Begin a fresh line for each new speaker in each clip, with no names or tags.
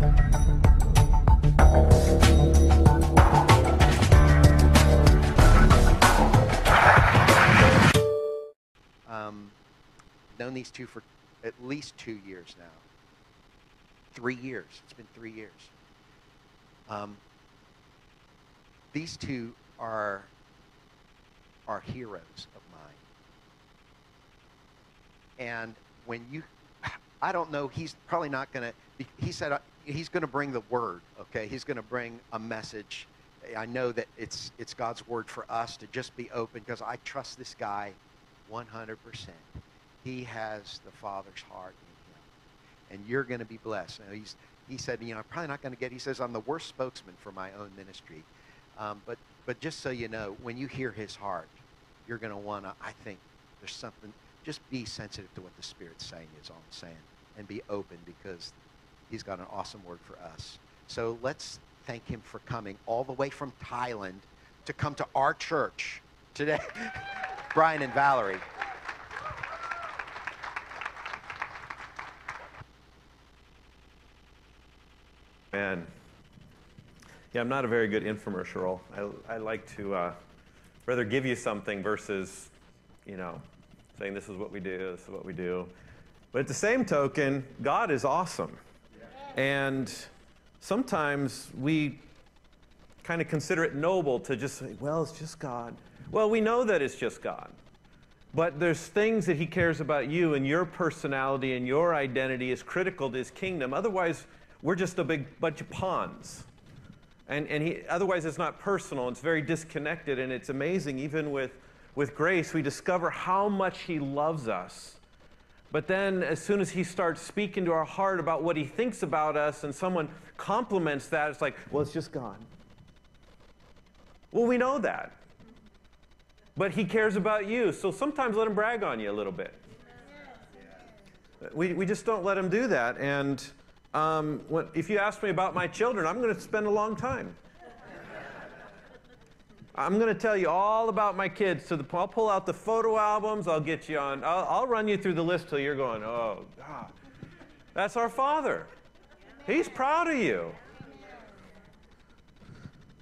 Um, known these two for at least two years now. Three years. It's been three years. Um, these two are are heroes of mine. And when you, I don't know, he's probably not going to, he said he's going to bring the word, okay? He's going to bring a message. I know that it's, it's God's word for us to just be open because I trust this guy 100%. He has the Father's heart in him. And you're going to be blessed. Now, he's, he said, you know, I'm probably not going to get, he says, I'm the worst spokesman for my own ministry. Um, but, but just so you know, when you hear his heart, you're going to want to, I think there's something, just be sensitive to what the Spirit's saying is all I'm saying. And be open because he's got an awesome word for us. So let's thank him for coming all the way from Thailand to come to our church today. Brian and Valerie.
Man. Yeah, I'm not a very good infomercial. I, I like to uh, rather give you something versus, you know, saying this is what we do, this is what we do. But at the same token, God is awesome. And sometimes we kind of consider it noble to just say, well, it's just God. Well, we know that it's just God. But there's things that he cares about you and your personality and your identity is critical to his kingdom. Otherwise, we're just a big bunch of pawns. And, and he, otherwise, it's not personal. It's very disconnected. And it's amazing, even with, with grace, we discover how much he loves us. But then, as soon as he starts speaking to our heart about what he thinks about us, and someone compliments that, it's like, well, it's just gone. Well, we know that. But he cares about you. So sometimes let him brag on you a little bit. We, we just don't let him do that. And um, when, if you ask me about my children, I'm going to spend a long time. I'm going to tell you all about my kids. So the, I'll pull out the photo albums. I'll get you on. I'll, I'll run you through the list till you're going, oh, God. That's our Father. He's proud of you.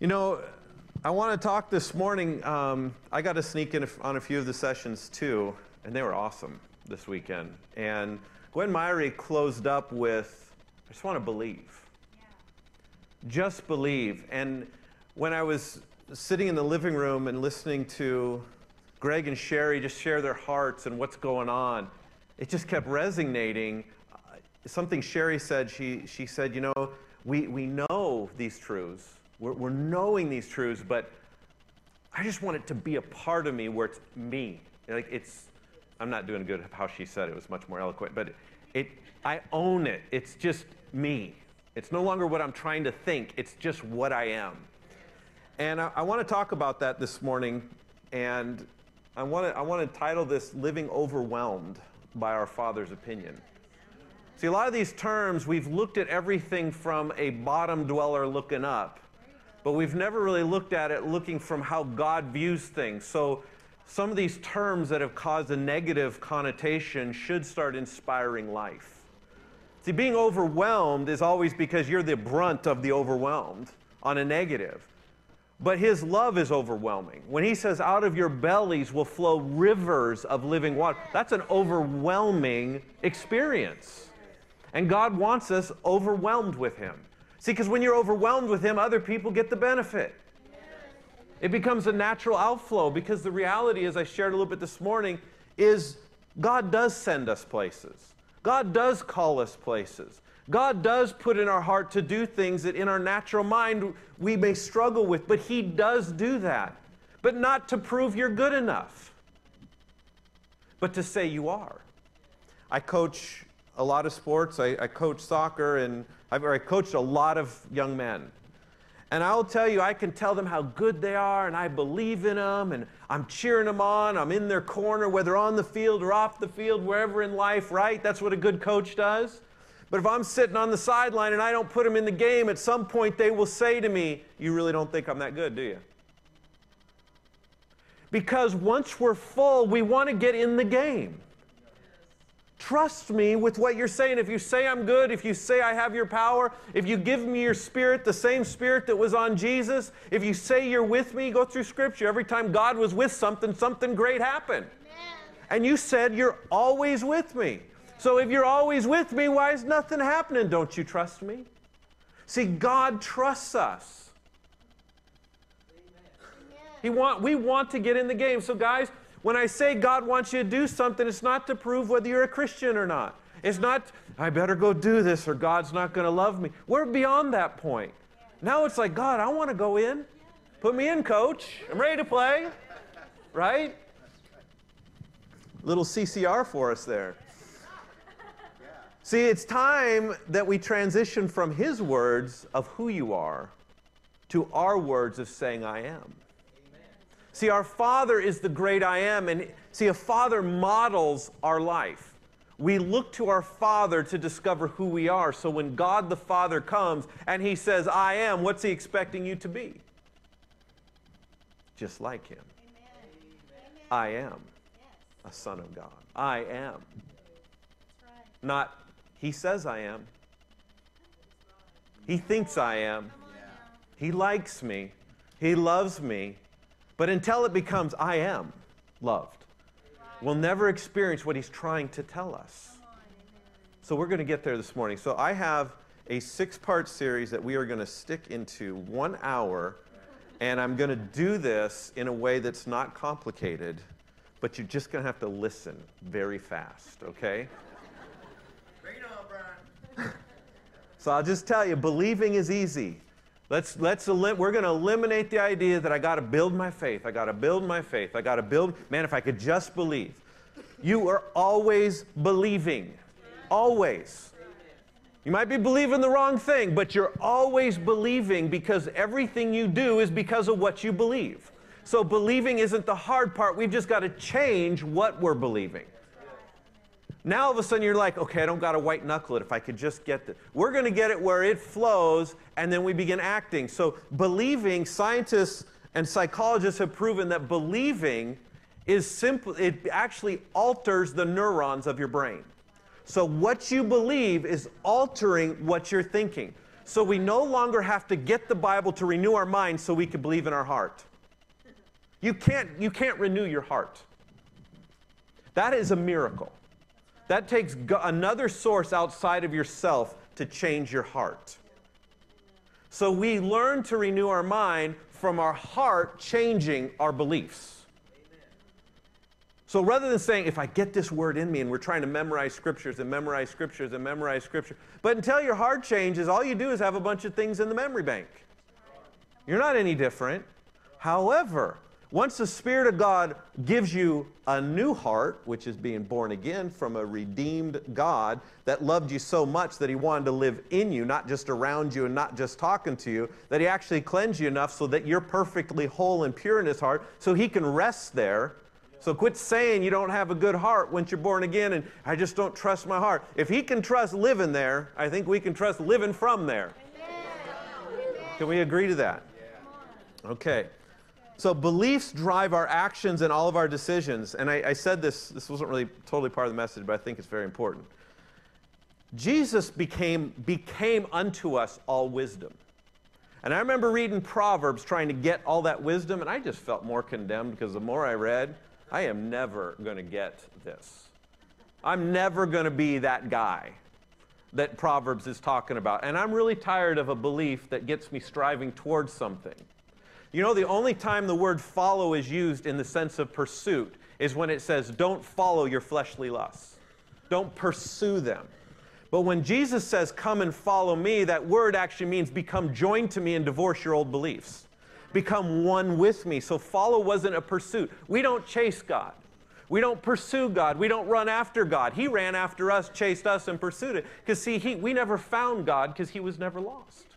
You know, I want to talk this morning. Um, I got to sneak in on a few of the sessions too, and they were awesome this weekend. And Gwen Myrie closed up with I just want to believe. Yeah. Just believe. And when I was sitting in the living room and listening to Greg and Sherry just share their hearts and what's going on, it just kept resonating. Uh, something Sherry said, she, she said, you know, we, we know these truths. We're, we're knowing these truths, but I just want it to be a part of me where it's me. Like it's, I'm not doing good how she said it. It was much more eloquent, but it, I own it. It's just me. It's no longer what I'm trying to think, it's just what I am. And I, I want to talk about that this morning. And I want to I want to title this Living Overwhelmed by Our Father's Opinion. See, a lot of these terms, we've looked at everything from a bottom dweller looking up, but we've never really looked at it looking from how God views things. So some of these terms that have caused a negative connotation should start inspiring life. See, being overwhelmed is always because you're the brunt of the overwhelmed on a negative. But his love is overwhelming. When he says, out of your bellies will flow rivers of living water, that's an overwhelming experience. And God wants us overwhelmed with him. See, because when you're overwhelmed with him, other people get the benefit. It becomes a natural outflow because the reality, as I shared a little bit this morning, is God does send us places. God does call us places. God does put in our heart to do things that in our natural mind we may struggle with, but He does do that. But not to prove you're good enough, but to say you are. I coach a lot of sports. I, I coach soccer, and I've, I coached a lot of young men. And I'll tell you, I can tell them how good they are, and I believe in them, and I'm cheering them on. I'm in their corner, whether on the field or off the field, wherever in life, right? That's what a good coach does. But if I'm sitting on the sideline and I don't put them in the game, at some point they will say to me, You really don't think I'm that good, do you? Because once we're full, we want to get in the game. Trust me with what you're saying. If you say I'm good, if you say I have your power, if you give me your spirit, the same spirit that was on Jesus, if you say you're with me, go through scripture. Every time God was with something, something great happened. And you said you're always with me. So if you're always with me, why is nothing happening? Don't you trust me? See, God trusts us. He want, we want to get in the game. So, guys, when I say God wants you to do something, it's not to prove whether you're a Christian or not. It's not, I better go do this or God's not going to love me. We're beyond that point. Now it's like, God, I want to go in. Put me in, coach. I'm ready to play. Right? Little CCR for us there. See, it's time that we transition from his words of who you are to our words of saying, I am. See, our Father is the great I am. And see, a Father models our life. We look to our Father to discover who we are. So when God the Father comes and He says, I am, what's He expecting you to be? Just like Him. Amen. I am a Son of God. I am. Not, He says I am. He thinks I am. He likes me. He loves me. But until it becomes, I am loved, we'll never experience what he's trying to tell us. So we're going to get there this morning. So I have a six part series that we are going to stick into one hour. And I'm going to do this in a way that's not complicated, but you're just going to have to listen very fast, okay? Bring it on, Brian. So I'll just tell you believing is easy. Let's, let's we're going to eliminate the idea that I got to build my faith. I got to build my faith. I got to build, man, if I could just believe. You are always believing. Always. You might be believing the wrong thing, but you're always believing because everything you do is because of what you believe. So believing isn't the hard part. We've just got to change what we're believing. Now all of a sudden you're like, okay, I don't got to white knuckle it if I could just get the. We're going to get it where it flows and then we begin acting. So believing, scientists and psychologists have proven that believing is simple, it actually alters the neurons of your brain. So what you believe is altering what you're thinking. So we no longer have to get the Bible to renew our mind so we can believe in our heart. You can't, you can't renew your heart. That is a miracle. That takes another source outside of yourself to change your heart. So we learn to renew our mind from our heart changing our beliefs. So rather than saying, if I get this word in me and we're trying to memorize scriptures and memorize scriptures and memorize scripture, but until your heart changes, all you do is have a bunch of things in the memory bank. You're not any different. However, once the Spirit of God gives you a new heart, which is being born again from a redeemed God that loved you so much that He wanted to live in you, not just around you and not just talking to you, that He actually cleansed you enough so that you're perfectly whole and pure in His heart so He can rest there. So quit saying you don't have a good heart once you're born again and I just don't trust my heart. If He can trust living there, I think we can trust living from there. Can we agree to that? Okay. So beliefs drive our actions and all of our decisions. And I, I, said this, this wasn't really totally part of the message, but I think it's very important. Jesus became, became unto us all wisdom. And I remember reading Proverbs trying to get all that wisdom, and I just felt more condemned because the more I read, I am never going to get this. I'm never going to be that guy that Proverbs is talking about. And I'm really tired of a belief that gets me striving towards something. You know, the only time the word follow is used in the sense of pursuit is when it says, don't follow your fleshly lusts. Don't pursue them. But when Jesus says, come and follow me, that word actually means become joined to me and divorce your old beliefs. Become one with me. So follow wasn't a pursuit. We don't chase God. We don't pursue God. We don't run after God. He ran after us, chased us, and pursued it. Because, see, he, we never found God because he was never lost.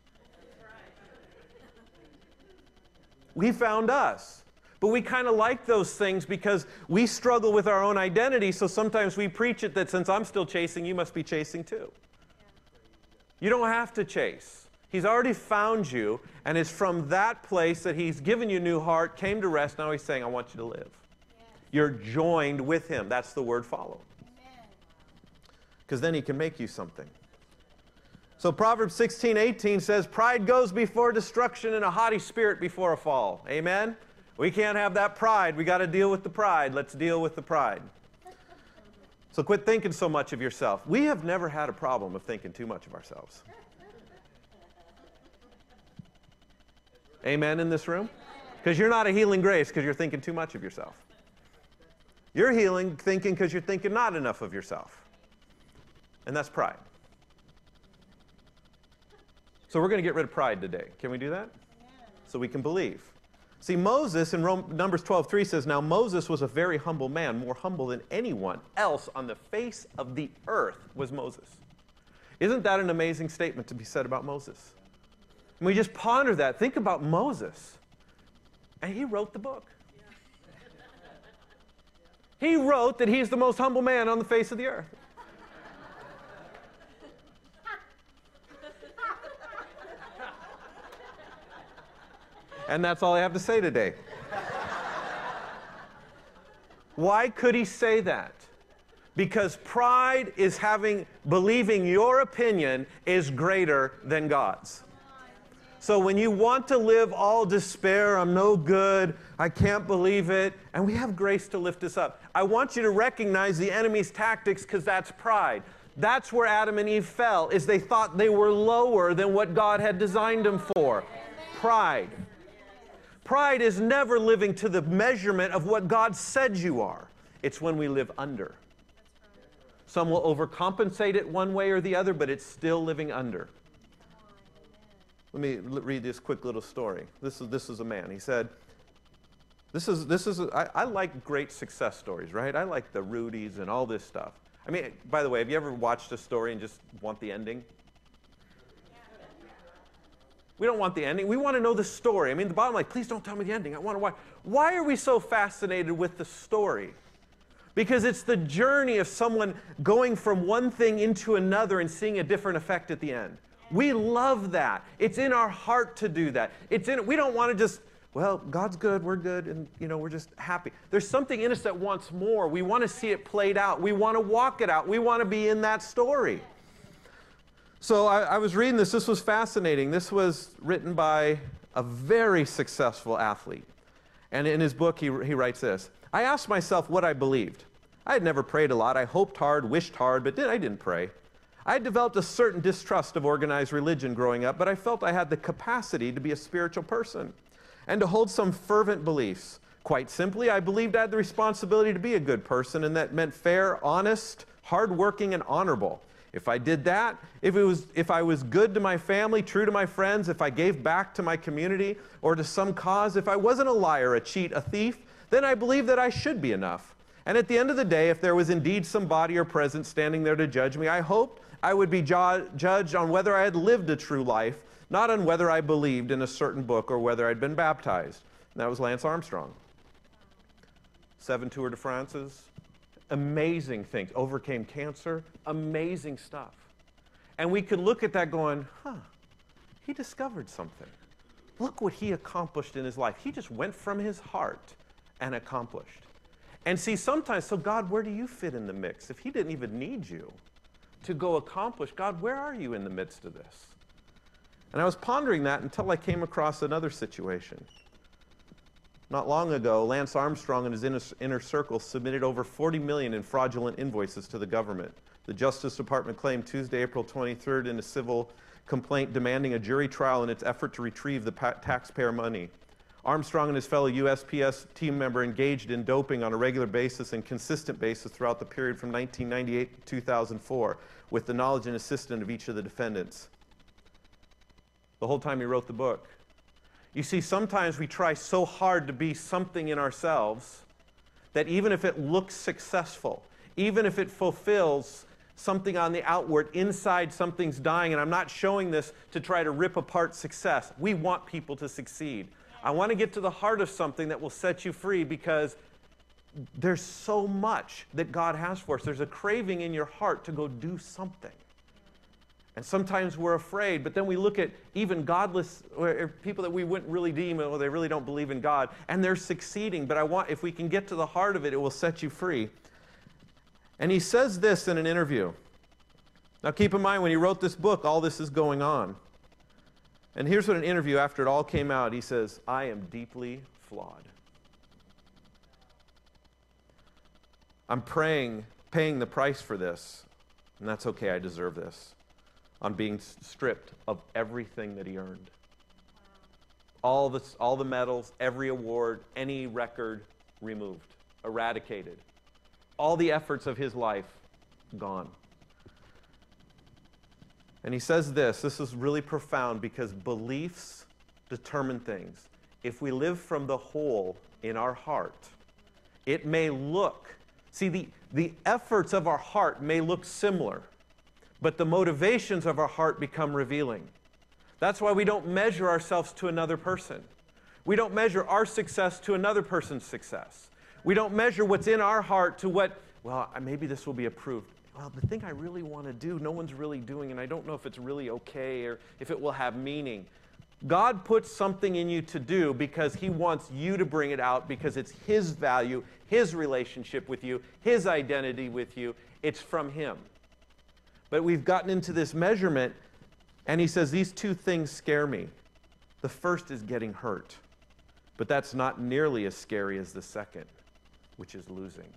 He found us. But we kind of like those things because we struggle with our own identity, so sometimes we preach it that since I'm still chasing, you must be chasing too. You don't have to chase. He's already found you, and it's from that place that He's given you a new heart, came to rest. Now He's saying, I want you to live. You're joined with Him. That's the word follow. because then he can make you something. So Proverbs 16, 18 says, Pride goes before destruction and a haughty spirit before a fall. Amen? We can't have that pride. We got to deal with the pride. Let's deal with the pride. So quit thinking so much of yourself. We have never had a problem of thinking too much of ourselves. Amen in this room? Because you're not a healing grace because you're thinking too much of yourself. You're healing thinking because you're thinking not enough of yourself. And that's pride. So we're going to get rid of pride today. Can we do that? So we can believe. See, Moses in Rome, Numbers 12, 3 says, Now Moses was a very humble man, more humble than anyone else on the face of the earth was Moses. Isn't that an amazing statement to be said about Moses? And we just ponder that. Think about Moses. And he wrote the book. He wrote that he's the most humble man on the face of the earth. And that's all I have to say today. Why could he say that? Because pride is having, believing your opinion is greater than God's. So when you want to live all despair, I'm no good, I can't believe it, and we have grace to lift us up. I want you to recognize the enemy's tactics because that's pride. That's where Adam and Eve fell, is they thought they were lower than what God had designed them for. Pride. Pride is never living to the measurement of what God said you are. It's when we live under. Some will overcompensate it one way or the other, but it's still living under. Let me read this quick little story. This is, this is a man. He said, this is, this is I, I like great success stories, right? I like the Rudies and all this stuff. I mean, by the way, have you ever watched a story and just want the ending? We don't want the ending. We want to know the story. I mean, the bottom line, please don't tell me the ending. I want to why. Why are we so fascinated with the story? Because it's the journey of someone going from one thing into another and seeing a different effect at the end. We love that. It's in our heart to do that. It's in we don't want to just well, God's good, we're good, and you know, we're just happy. There's something in us that wants more. We want to see it played out. We want to walk it out. We want to be in that story. So I, I, was reading this. This was fascinating. This was written by a very successful athlete. And in his book, he, he writes this I asked myself what I believed. I had never prayed a lot. I hoped hard, wished hard, but did, I didn't pray. I had developed a certain distrust of organized religion growing up, but I felt I had the capacity to be a spiritual person and to hold some fervent beliefs. Quite simply, I believed I had the responsibility to be a good person, and that meant fair, honest, hardworking, and honorable. If I did that, if, it was, if I was good to my family, true to my friends, if I gave back to my community or to some cause, if I wasn't a liar, a cheat, a thief, then I believe that I should be enough. And at the end of the day, if there was indeed some body or presence standing there to judge me, I hoped I would be ju- judged on whether I had lived a true life, not on whether I believed in a certain book or whether I'd been baptized. And that was Lance Armstrong. Seven Tour de France's, amazing things, overcame cancer, amazing stuff. And we could look at that going, huh, he discovered something. Look what he accomplished in his life. He just went from his heart and accomplished. And see, sometimes, so God, where do you fit in the mix? If he didn't even need you to go accomplish, God, where are you in the midst of this? And I was pondering that until I came across another situation. Not long ago, Lance Armstrong and his inner, inner circle submitted over 40 million in fraudulent invoices to the government. The Justice Department claimed Tuesday, April 23rd, in a civil complaint demanding a jury trial in its effort to retrieve the taxpayer money. Armstrong and his fellow USPS team member engaged in doping on a regular basis and consistent basis throughout the period from 1998 to 2004, with the knowledge and assistance of each of the defendants. The whole time he wrote the book. You see, sometimes we try so hard to be something in ourselves that even if it looks successful, even if it fulfills something on the outward, inside something's dying. And I'm not showing this to try to rip apart success. We want people to succeed. I want to get to the heart of something that will set you free because there's so much that God has for us. There's a craving in your heart to go do something. And sometimes we're afraid, but then we look at even godless or people that we wouldn't really deem, well, they really don't believe in God, and they're succeeding. But I want, if we can get to the heart of it, it will set you free. And he says this in an interview. Now, keep in mind, when he wrote this book, all this is going on. And here's what an interview after it all came out he says, I am deeply flawed. I'm praying, paying the price for this, and that's okay, I deserve this, on being stripped of everything that he earned. All the, all the medals, every award, any record removed, eradicated. All the efforts of his life gone. And he says this this is really profound because beliefs determine things. If we live from the whole in our heart, it may look, see, the, the efforts of our heart may look similar, but the motivations of our heart become revealing. That's why we don't measure ourselves to another person. We don't measure our success to another person's success. We don't measure what's in our heart to what, well, maybe this will be approved well, the thing I really want to do, no one's really doing, and I don't know if it's really okay or if it will have meaning. God puts something in you to do because He wants you to bring it out because it's His value, His relationship with you, His identity with you. It's from Him. But we've gotten into this measurement, and He says, These two things scare me. The first is getting hurt, but that's not nearly as scary as the second, which is losing.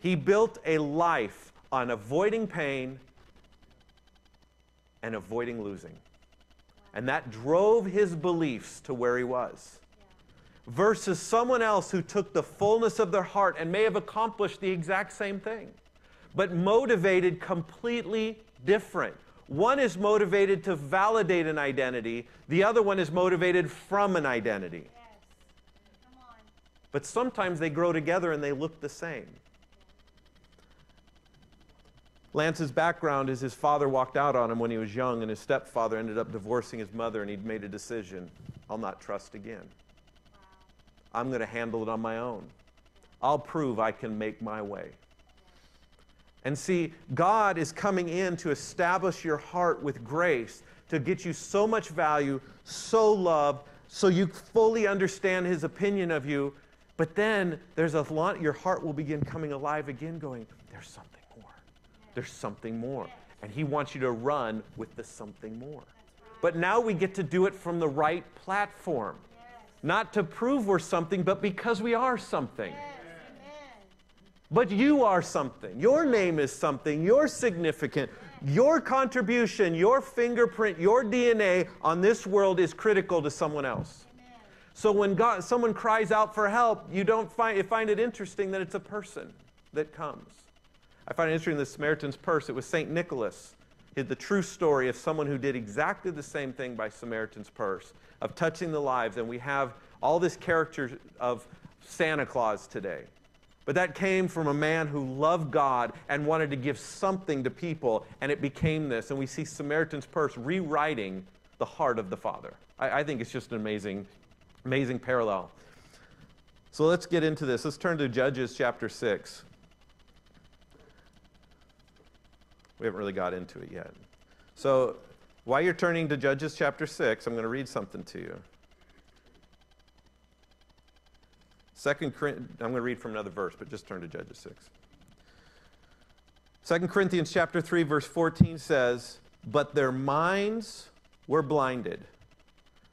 He built a life on avoiding pain and avoiding losing. And that drove his beliefs to where he was. Versus someone else who took the fullness of their heart and may have accomplished the exact same thing, but motivated completely different. One is motivated to validate an identity, the other one is motivated from an identity. Yes. But sometimes they grow together and they look the same. Lance's background is his father walked out on him when he was young, and his stepfather ended up divorcing his mother, and he'd made a decision I'll not trust again. I'm going to handle it on my own. I'll prove I can make my way. And see, God is coming in to establish your heart with grace, to get you so much value, so loved, so you fully understand His opinion of you. But then there's a lot, your heart will begin coming alive again, going, There's something more. there's something more. And He wants you to run with the something more. But now we get to do it from the right platform. Not to prove we're something, but because we are something. But you are something. Your name is something. You're significant. Your contribution, your fingerprint, your DNA on this world is critical to someone else. So when God, someone cries out for help, you don't find, you find it interesting that it's a person that comes. I find it interesting in the Samaritan's Purse, it was St. Nicholas, the true story of someone who did exactly the same thing by Samaritan's Purse, of touching the lives. And we have all this character of Santa Claus today. But that came from a man who loved God and wanted to give something to people, and it became this. And we see Samaritan's Purse rewriting the heart of the Father. I, I think it's just an amazing, amazing parallel. So let's get into this. Let's turn to Judges chapter 6. We haven't really got into it yet. So while you're turning to Judges chapter 6, I'm going to read something to you. Second, I'm going to read from another verse, but just turn to Judges 6. 2 Corinthians chapter 3 verse 14 says, "But their minds were blinded.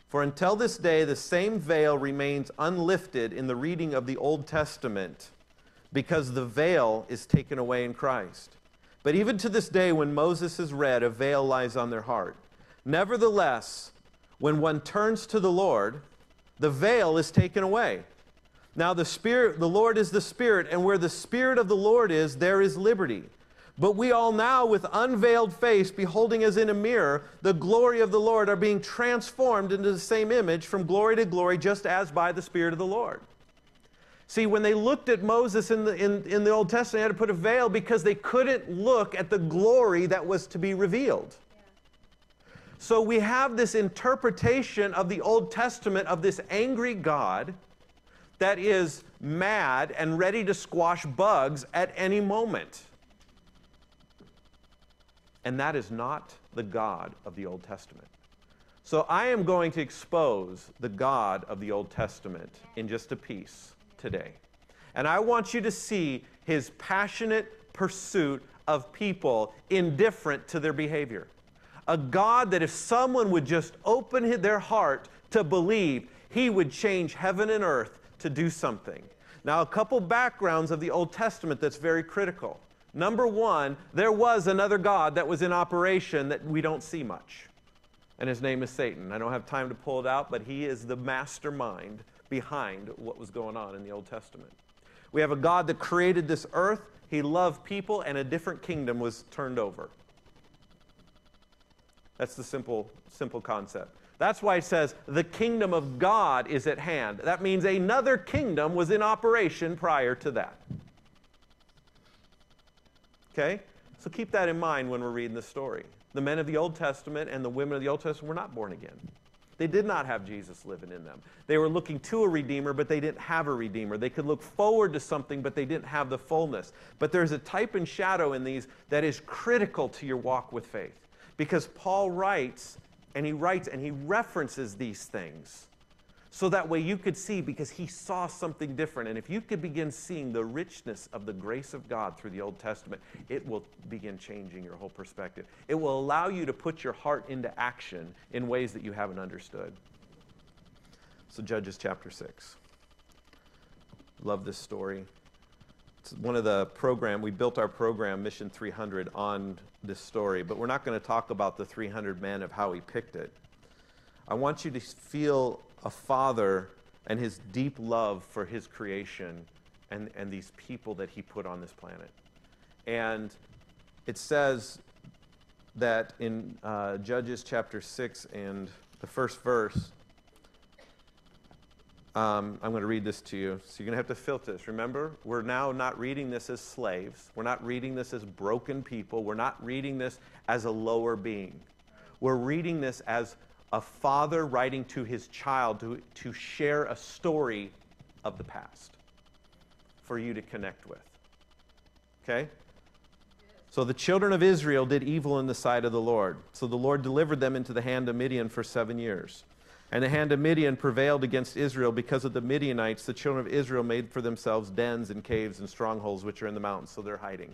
For until this day the same veil remains unlifted in the reading of the Old Testament, because the veil is taken away in Christ." But even to this day, when Moses is read, a veil lies on their heart. Nevertheless, when one turns to the Lord, the veil is taken away. Now the Spirit, the Lord is the Spirit, and where the Spirit of the Lord is, there is liberty. But we all now, with unveiled face, beholding as in a mirror the glory of the Lord, are being transformed into the same image from glory to glory, just as by the Spirit of the Lord. See, when they looked at Moses in the, in, in the Old Testament, they had to put a veil because they couldn't look at the glory that was to be revealed. So we have this interpretation of the Old Testament of this angry God that is mad and ready to squash bugs at any moment. And that is not the God of the Old Testament. So I am going to expose the God of the Old Testament in just a piece today. And I want you to see his passionate, pursuit of people indifferent to their behavior. A God that if someone would just open their heart to believe, he would change heaven and earth to do something. Now, a couple backgrounds of the Old Testament that's very critical. Number one, there was another God that was in operation that we don't see much, and his name is Satan. I don't have time to pull it out, but he is the mastermind behind what was going on in the Old Testament. We have a God that created this earth, he loved people, and a different kingdom was turned over. That's the simple, simple concept. That's why it says the kingdom of God is at hand. That means another kingdom was in operation prior to that. Okay? So keep that in mind when we're reading the story. The men of the Old Testament and the women of the Old Testament were not born again. They did not have Jesus living in them. They were looking to a Redeemer, but they didn't have a Redeemer. They could look forward to something, but they didn't have the fullness. But there's a type and shadow in these that is critical to your walk with faith. Because Paul writes and he writes and he references these things so that way you could see because he saw something different. And if you could begin seeing the richness of the grace of God through the Old Testament, it will begin changing your whole perspective. It will allow you to put your heart into action in ways that you haven't understood. So, Judges chapter 6. Love this story. It's one of the program, we built our program, Mission 300, on this story, but we're not going to talk about the 300 men of how he picked it. I want you to feel a father and his deep love for his creation and, and these people that he put on this planet. And it says that in uh, Judges chapter 6 and the first verse, um, I'm going to read this to you. So you're going to have to filter this. Remember, we're now not reading this as slaves. We're not reading this as broken people. We're not reading this as a lower being. We're reading this as a father writing to his child to, to share a story of the past for you to connect with. Okay? So the children of Israel did evil in the sight of the Lord. So the Lord delivered them into the hand of Midian for seven years. And the hand of Midian prevailed against Israel because of the Midianites. The children of Israel made for themselves dens and caves and strongholds which are in the mountains, so they're hiding.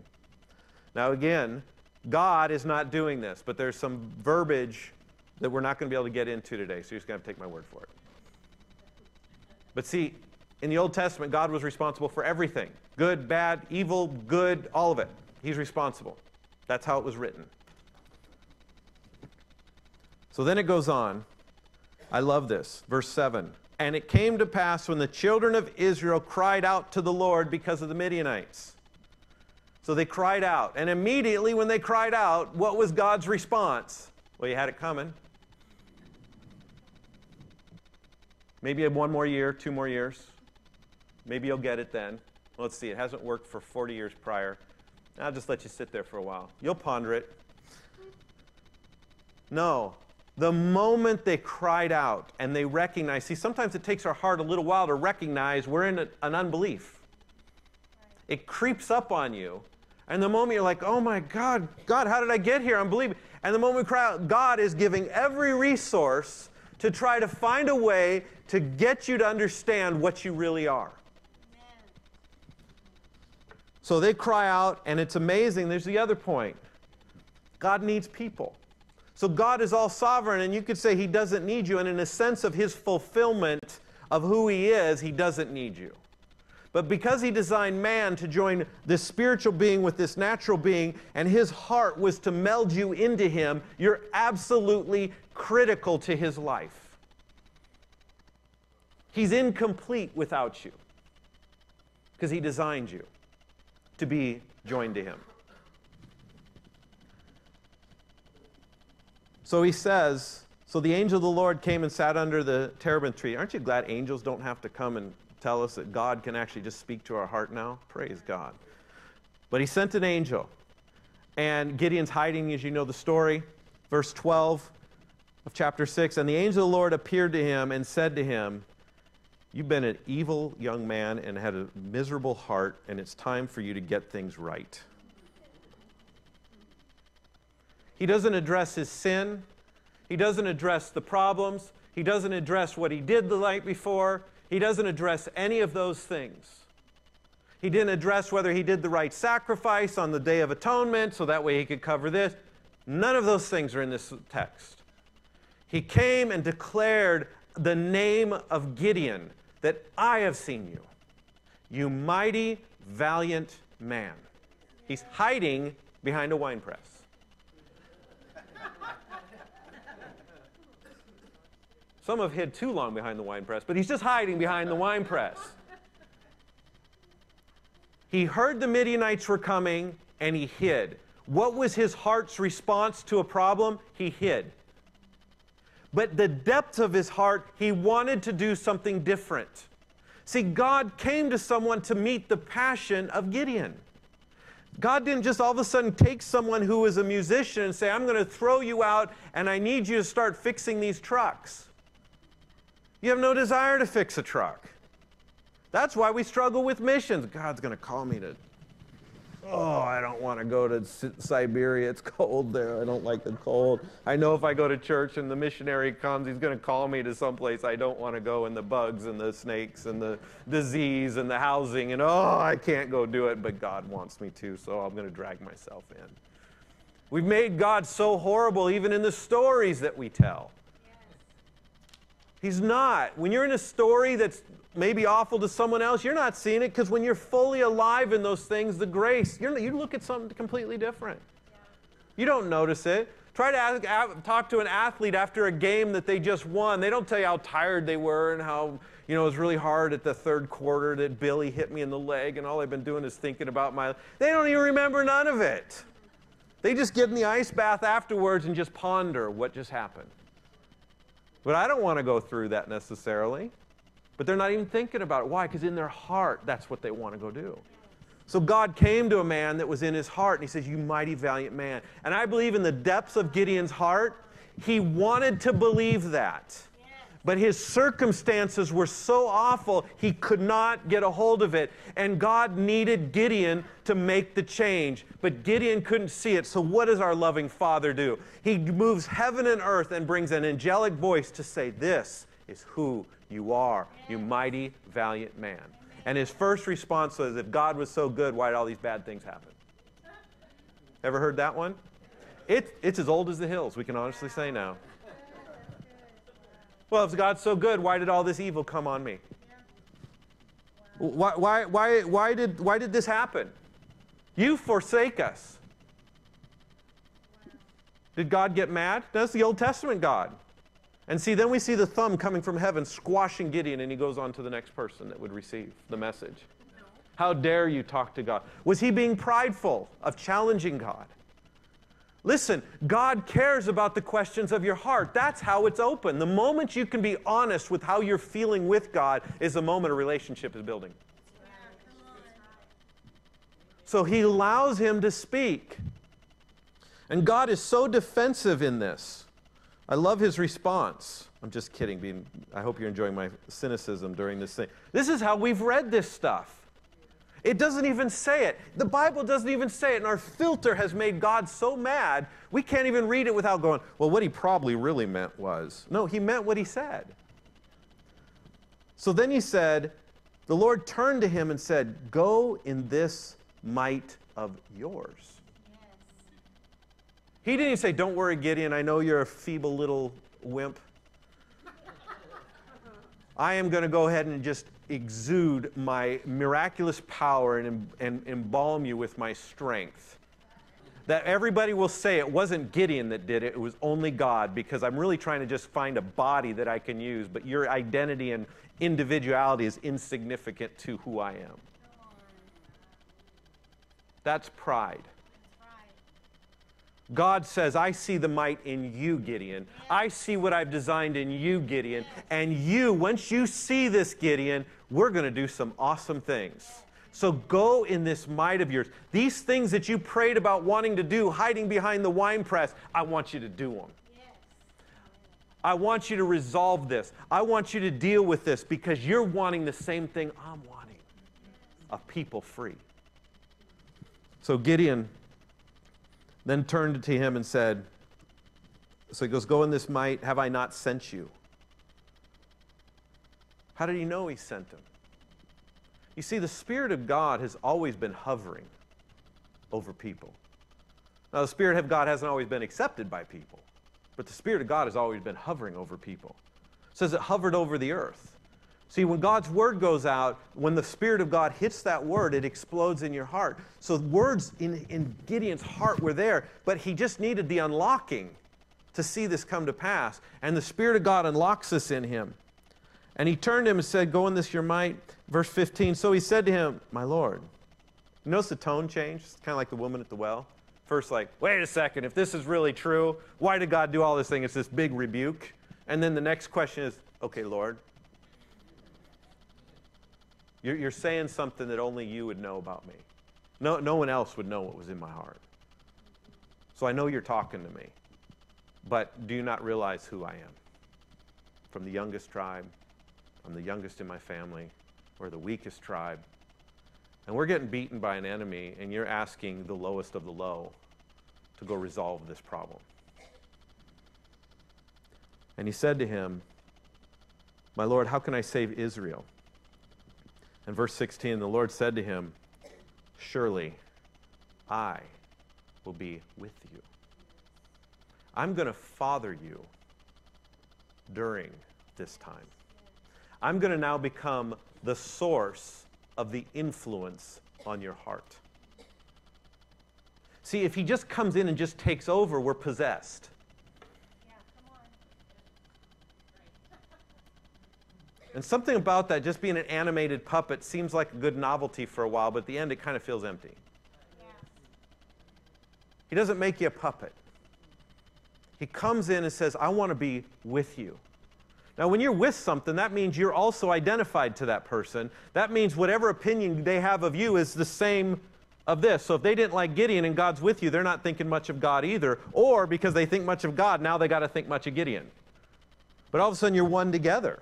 Now, again, God is not doing this, but there's some verbiage that we're not going to be able to get into today, so you're just going to have to take my word for it. But see, in the Old Testament, God was responsible for everything good, bad, evil, good, all of it. He's responsible. That's how it was written. So then it goes on. I love this. Verse 7. And it came to pass when the children of Israel cried out to the Lord because of the Midianites. So they cried out. And immediately when they cried out, what was God's response? Well, you had it coming. Maybe one more year, two more years. Maybe you'll get it then. Let's see, it hasn't worked for 40 years prior. I'll just let you sit there for a while. You'll ponder it. No, the moment they cried out and they recognized, see, sometimes it takes our heart a little while to recognize we're in a, an unbelief. It creeps up on you. And the moment you're like, oh my God, God, how did I get here? I'm believing. And the moment we cry out, God is giving every resource to try to find a way to get you to understand what you really are. So they cry out, and it's amazing. There's the other point God needs people. So God is all sovereign, and you could say He doesn't need you. And in a sense of His fulfillment of who He is, He doesn't need you. But because He designed man to join this spiritual being with this natural being, and His heart was to meld you into Him, you're absolutely critical to His life. He's incomplete without you because He designed you to be joined to Him. So he says, So the angel of the Lord came and sat under the terebinth tree. Aren't you glad angels don't have to come and tell us that God can actually just speak to our heart now? Praise God. But he sent an angel. And Gideon's hiding, as you know the story. Verse 12 of chapter 6 And the angel of the Lord appeared to him and said to him, You've been an evil young man and had a miserable heart, and it's time for you to get things right. He doesn't address his sin. He doesn't address the problems. He doesn't address what he did the night before. He doesn't address any of those things. He didn't address whether he did the right sacrifice on the Day of Atonement so that way he could cover this. None of those things are in this text. He came and declared the name of Gideon that I have seen you, you mighty, valiant man. He's hiding behind a winepress. Some have hid too long behind the winepress, but he's just hiding behind the winepress. He heard the Midianites were coming and he hid. What was his heart's response to a problem? He hid. But the depths of his heart, he wanted to do something different. See, God came to someone to meet the passion of Gideon. God didn't just all of a sudden take someone who was a musician and say, I'm going to throw you out and I need you to start fixing these trucks. You have no desire to fix a truck. That's why we struggle with missions. God's going to call me to oh, I don't want to go to Siberia. It's cold there. I don't like the cold. I know if I go to church and the missionary comes, he's going to call me to someplace I don't want to go, and the bugs and the snakes and the disease and the housing, and oh, I can't go do it, but God wants me to, so I'm going to drag myself in. We've made God so horrible, even in the stories that we tell. He's not. When you're in a story that's maybe awful to someone else, you're not seeing it because when you're fully alive in those things, the grace, you you look at something completely different. You don't notice it. Try to ask, talk to an athlete after a game that they just won. They don't tell you how tired they were and how you know it was really hard at the third quarter that Billy hit me in the leg, and all they've been doing is thinking about my. They don't even remember none of it. They just get in the ice bath afterwards and just ponder what just happened. But I don't want to go through that necessarily. But they're not even thinking about it. Why? Because in their heart, that's what they want to go do. So God came to a man that was in his heart, and he says, You mighty valiant man. And I believe in the depths of Gideon's heart, he wanted to believe that. But his circumstances were so awful, he could not get a hold of it. And God needed Gideon to make the change. But Gideon couldn't see it. So, what does our loving Father do? He moves heaven and earth and brings an angelic voice to say, This is who you are, you mighty, valiant man. And his first response was, If God was so good, why did all these bad things happen? Ever heard that one? It, it's as old as the hills, we can honestly say now. Well, if God's so good, why did all this evil come on me? Why, why, why, why, did, why did this happen? You forsake us. Did God get mad? That's the Old Testament God. And see, then we see the thumb coming from heaven squashing Gideon, and he goes on to the next person that would receive the message. How dare you talk to God? Was he being prideful of challenging God? Listen, God cares about the questions of your heart. That's how it's open. The moment you can be honest with how you're feeling with God is the moment a relationship is building. So he allows him to speak. And God is so defensive in this. I love his response. I'm just kidding. Being, I hope you're enjoying my cynicism during this thing. This is how we've read this stuff. It doesn't even say it. The Bible doesn't even say it, and our filter has made God so mad, we can't even read it without going, well, what he probably really meant was. No, he meant what he said. So then he said, the Lord turned to him and said, Go in this might of yours. He didn't even say, Don't worry, Gideon, I know you're a feeble little wimp. I am going to go ahead and just exude my miraculous power and, and embalm you with my strength. That everybody will say it wasn't Gideon that did it, it was only God, because I'm really trying to just find a body that I can use, but your identity and individuality is insignificant to who I am. That's pride. God says, I see the might in you, Gideon. I see what I've designed in you, Gideon. And you, once you see this, Gideon, we're going to do some awesome things. So go in this might of yours. These things that you prayed about wanting to do, hiding behind the wine press, I want you to do them. I want you to resolve this. I want you to deal with this because you're wanting the same thing I'm wanting a people free. So Gideon then turned to him and said, So he goes, Go in this might, have I not sent you? How did he know he sent him? You see, the Spirit of God has always been hovering over people. Now, the Spirit of God hasn't always been accepted by people, but the Spirit of God has always been hovering over people. It says it hovered over the earth. See, when God's word goes out, when the Spirit of God hits that word, it explodes in your heart. So, words in, in Gideon's heart were there, but he just needed the unlocking to see this come to pass. And the Spirit of God unlocks this in him. And he turned to him and said, Go in this your might. Verse 15. So he said to him, My Lord. Notice the tone change? It's kind of like the woman at the well. First, like, wait a second, if this is really true, why did God do all this thing? It's this big rebuke. And then the next question is, okay, Lord, you're, you're saying something that only you would know about me. No, no one else would know what was in my heart. So I know you're talking to me. But do you not realize who I am? From the youngest tribe, I'm the youngest in my family, we're the weakest tribe. And we're getting beaten by an enemy, and you're asking the lowest of the low to go resolve this problem. And he said to him, My Lord, how can I save Israel? And verse 16, the Lord said to him, Surely I will be with you. I'm going to father you during this time. I'm going to now become the source of the influence on your heart. See, if he just comes in and just takes over, we're possessed. And something about that, just being an animated puppet, seems like a good novelty for a while, but at the end it kind of feels empty. He doesn't make you a puppet. He comes in and says, I want to be with you. Now, when you're with something, that means you're also identified to that person. That means whatever opinion they have of you is the same of this. So if they didn't like Gideon and God's with you, they're not thinking much of God either. Or because they think much of God, now they got to think much of Gideon. But all of a sudden, you're one together.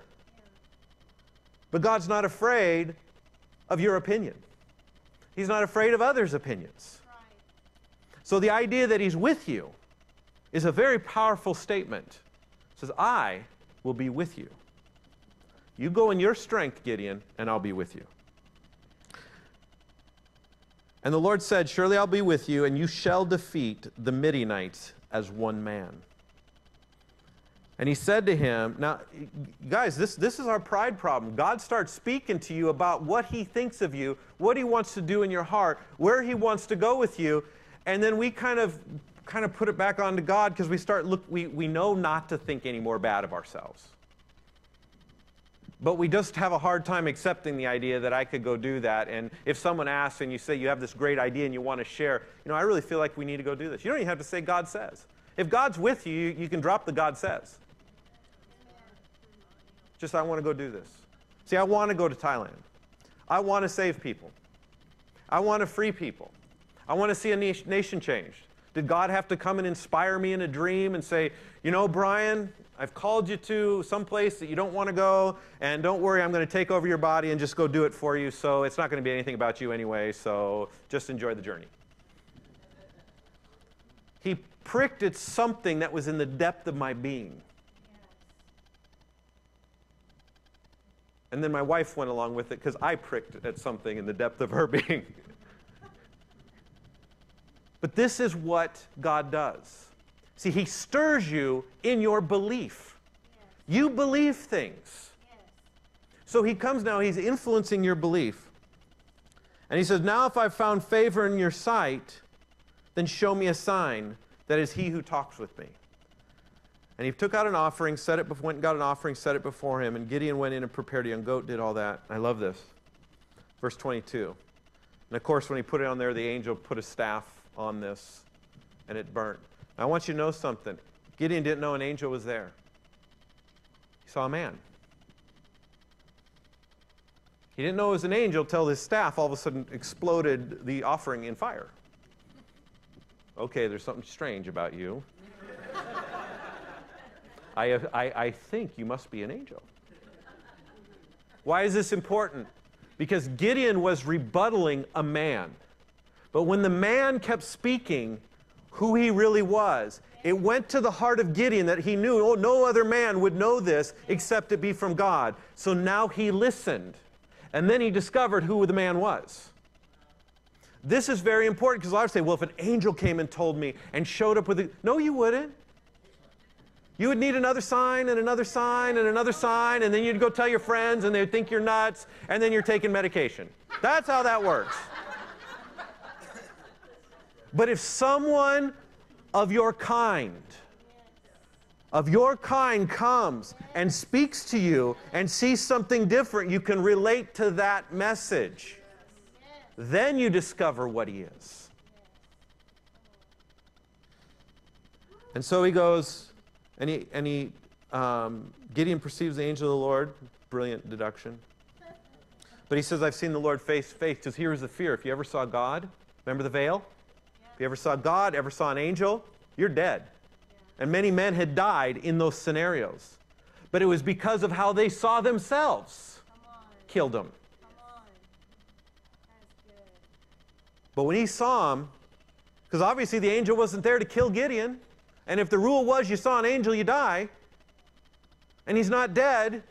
But God's not afraid of your opinion, He's not afraid of others' opinions. So the idea that He's with you is a very powerful statement. It says, I will be with you. You go in your strength, Gideon, and I'll be with you. And the Lord said, Surely I'll be with you, and you shall defeat the Midianites as one man. And he said to him, Now, guys, this, this is our pride problem. God starts speaking to you about what he thinks of you, what he wants to do in your heart, where he wants to go with you. And then we kind of kind of put it back onto God because we start look we, we know not to think any more bad of ourselves. But we just have a hard time accepting the idea that I could go do that. And if someone asks and you say you have this great idea and you want to share, you know, I really feel like we need to go do this. You don't even have to say God says. If God's with you, you, can drop the God says. Just, I want to go do this. See, I want to go to Thailand. I want to save people. I want to free people. I want to see a nation changed. Did God have to come and inspire me in a dream and say, you know, Brian, I've called you to some place that you don't want to go, and don't worry, I'm going to take over your body and just go do it for you, so it's not going to be anything about you anyway, so just enjoy the journey. He pricked at something that was in the depth of my being. And then my wife went along with it because I pricked at something in the depth of her being. But this is what God does. See, He stirs you in your belief. Yes. You believe things. Yes. So He comes now, He's influencing your belief. And He says, Now if I've found favor in your sight, then show me a sign that is He who talks with me. And he took out an offering, set it, went and got an offering, set it before him. And Gideon went in and prepared a young goat, did all that. I love this. Verse 22. And of course, when he put it on there, the angel put a staff on this and it burnt. Now, I want you to know something. Gideon didn't know an angel was there, he saw a man. He didn't know it was an angel till his staff all of a sudden exploded the offering in fire. Okay, there's something strange about you. I, I, I think you must be an angel. Why is this important? Because Gideon was rebuttaling a man. But when the man kept speaking who he really was, it went to the heart of Gideon that he knew oh, no other man would know this except it be from God. So now he listened. and then he discovered who the man was. This is very important because I would say, well, if an angel came and told me and showed up with it, no, you wouldn't. You would need another sign and another sign and another sign, and then you'd go tell your friends, and they'd think you're nuts, and then you're taking medication. That's how that works. But if someone of your kind, of your kind comes and speaks to you and sees something different, you can relate to that message. Then you discover what he is. And so he goes, and he, and he um, Gideon perceives the angel of the Lord. Brilliant deduction. But he says, I've seen the Lord face to face. Because here's the fear. If you ever saw God, remember the veil? You ever saw God, ever saw an angel, you're dead. And many men had died in those scenarios. But it was because of how they saw themselves killed them. But when he saw him, because obviously the angel wasn't there to kill Gideon, and if the rule was you saw an angel, you die, and he's not dead,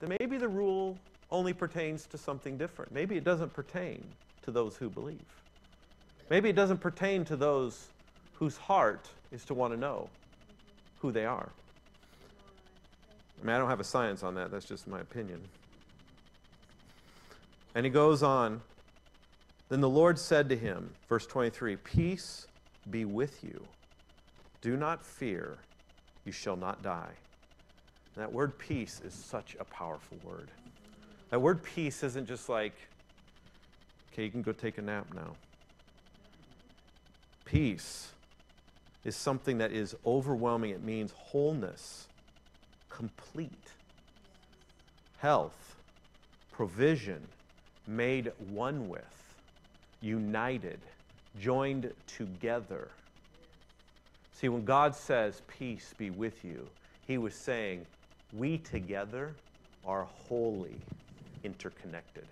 then maybe the rule only pertains to something different. Maybe it doesn't pertain to those who believe. Maybe it doesn't pertain to those whose heart is to want to know who they are. I mean, I don't have a science on that, that's just my opinion. And he goes on. Then the Lord said to him, verse 23 Peace be with you. Do not fear, you shall not die. And that word peace is such a powerful word. That word peace isn't just like, okay, you can go take a nap now. Peace is something that is overwhelming. It means wholeness, complete, health, provision, made one with, united, joined together. See, when God says, Peace be with you, He was saying, We together are wholly interconnected.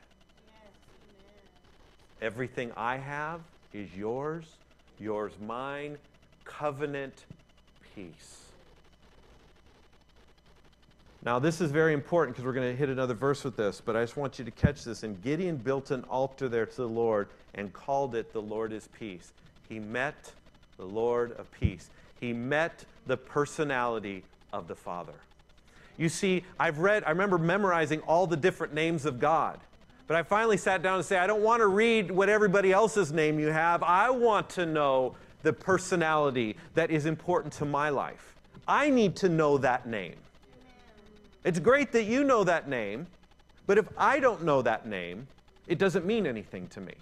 Everything I have is yours yours mine, covenant peace. Now, this is very important because we're going to hit another verse with this, but I just want you to catch this. And Gideon built an altar there to the Lord and called it The Lord is Peace. He met the Lord of Peace, he met the personality of the Father. You see, I've read, I remember memorizing all the different names of God. But I finally sat down and said, I don't want to read what everybody else's name you have. I want to know the personality that is important to my life. I need to know that name. It's great that you know that name, but if I don't know that name, it doesn't mean anything to me.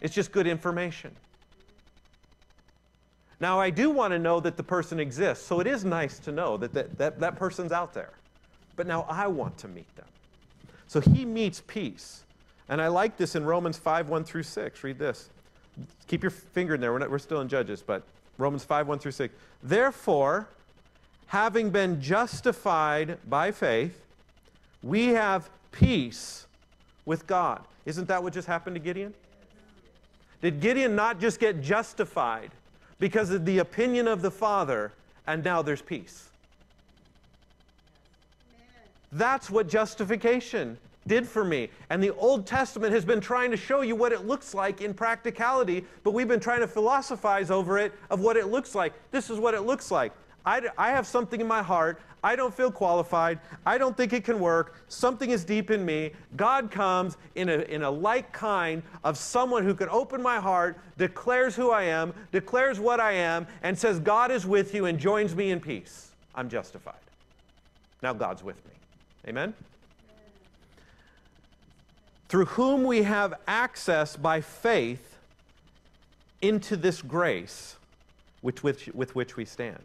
It's just good information. Now, I do want to know that the person exists, so it is nice to know that that, that, that person's out there. But now I want to meet them. So he meets peace. And I like this in Romans 5 1 through 6. Read this. Keep your finger in there. We're, not, we're still in Judges, but Romans 5 1 through 6. Therefore, having been justified by faith, we have peace with God. Isn't that what just happened to Gideon? Did Gideon not just get justified because of the opinion of the Father, and now there's peace? That's what justification did for me. And the Old Testament has been trying to show you what it looks like in practicality, but we've been trying to philosophize over it of what it looks like. This is what it looks like. I, I have something in my heart. I don't feel qualified. I don't think it can work. Something is deep in me. God comes in a, in a like kind of someone who can open my heart, declares who I am, declares what I am, and says, God is with you and joins me in peace. I'm justified. Now God's with me. Amen? Through whom we have access by faith into this grace which, which, with which we stand.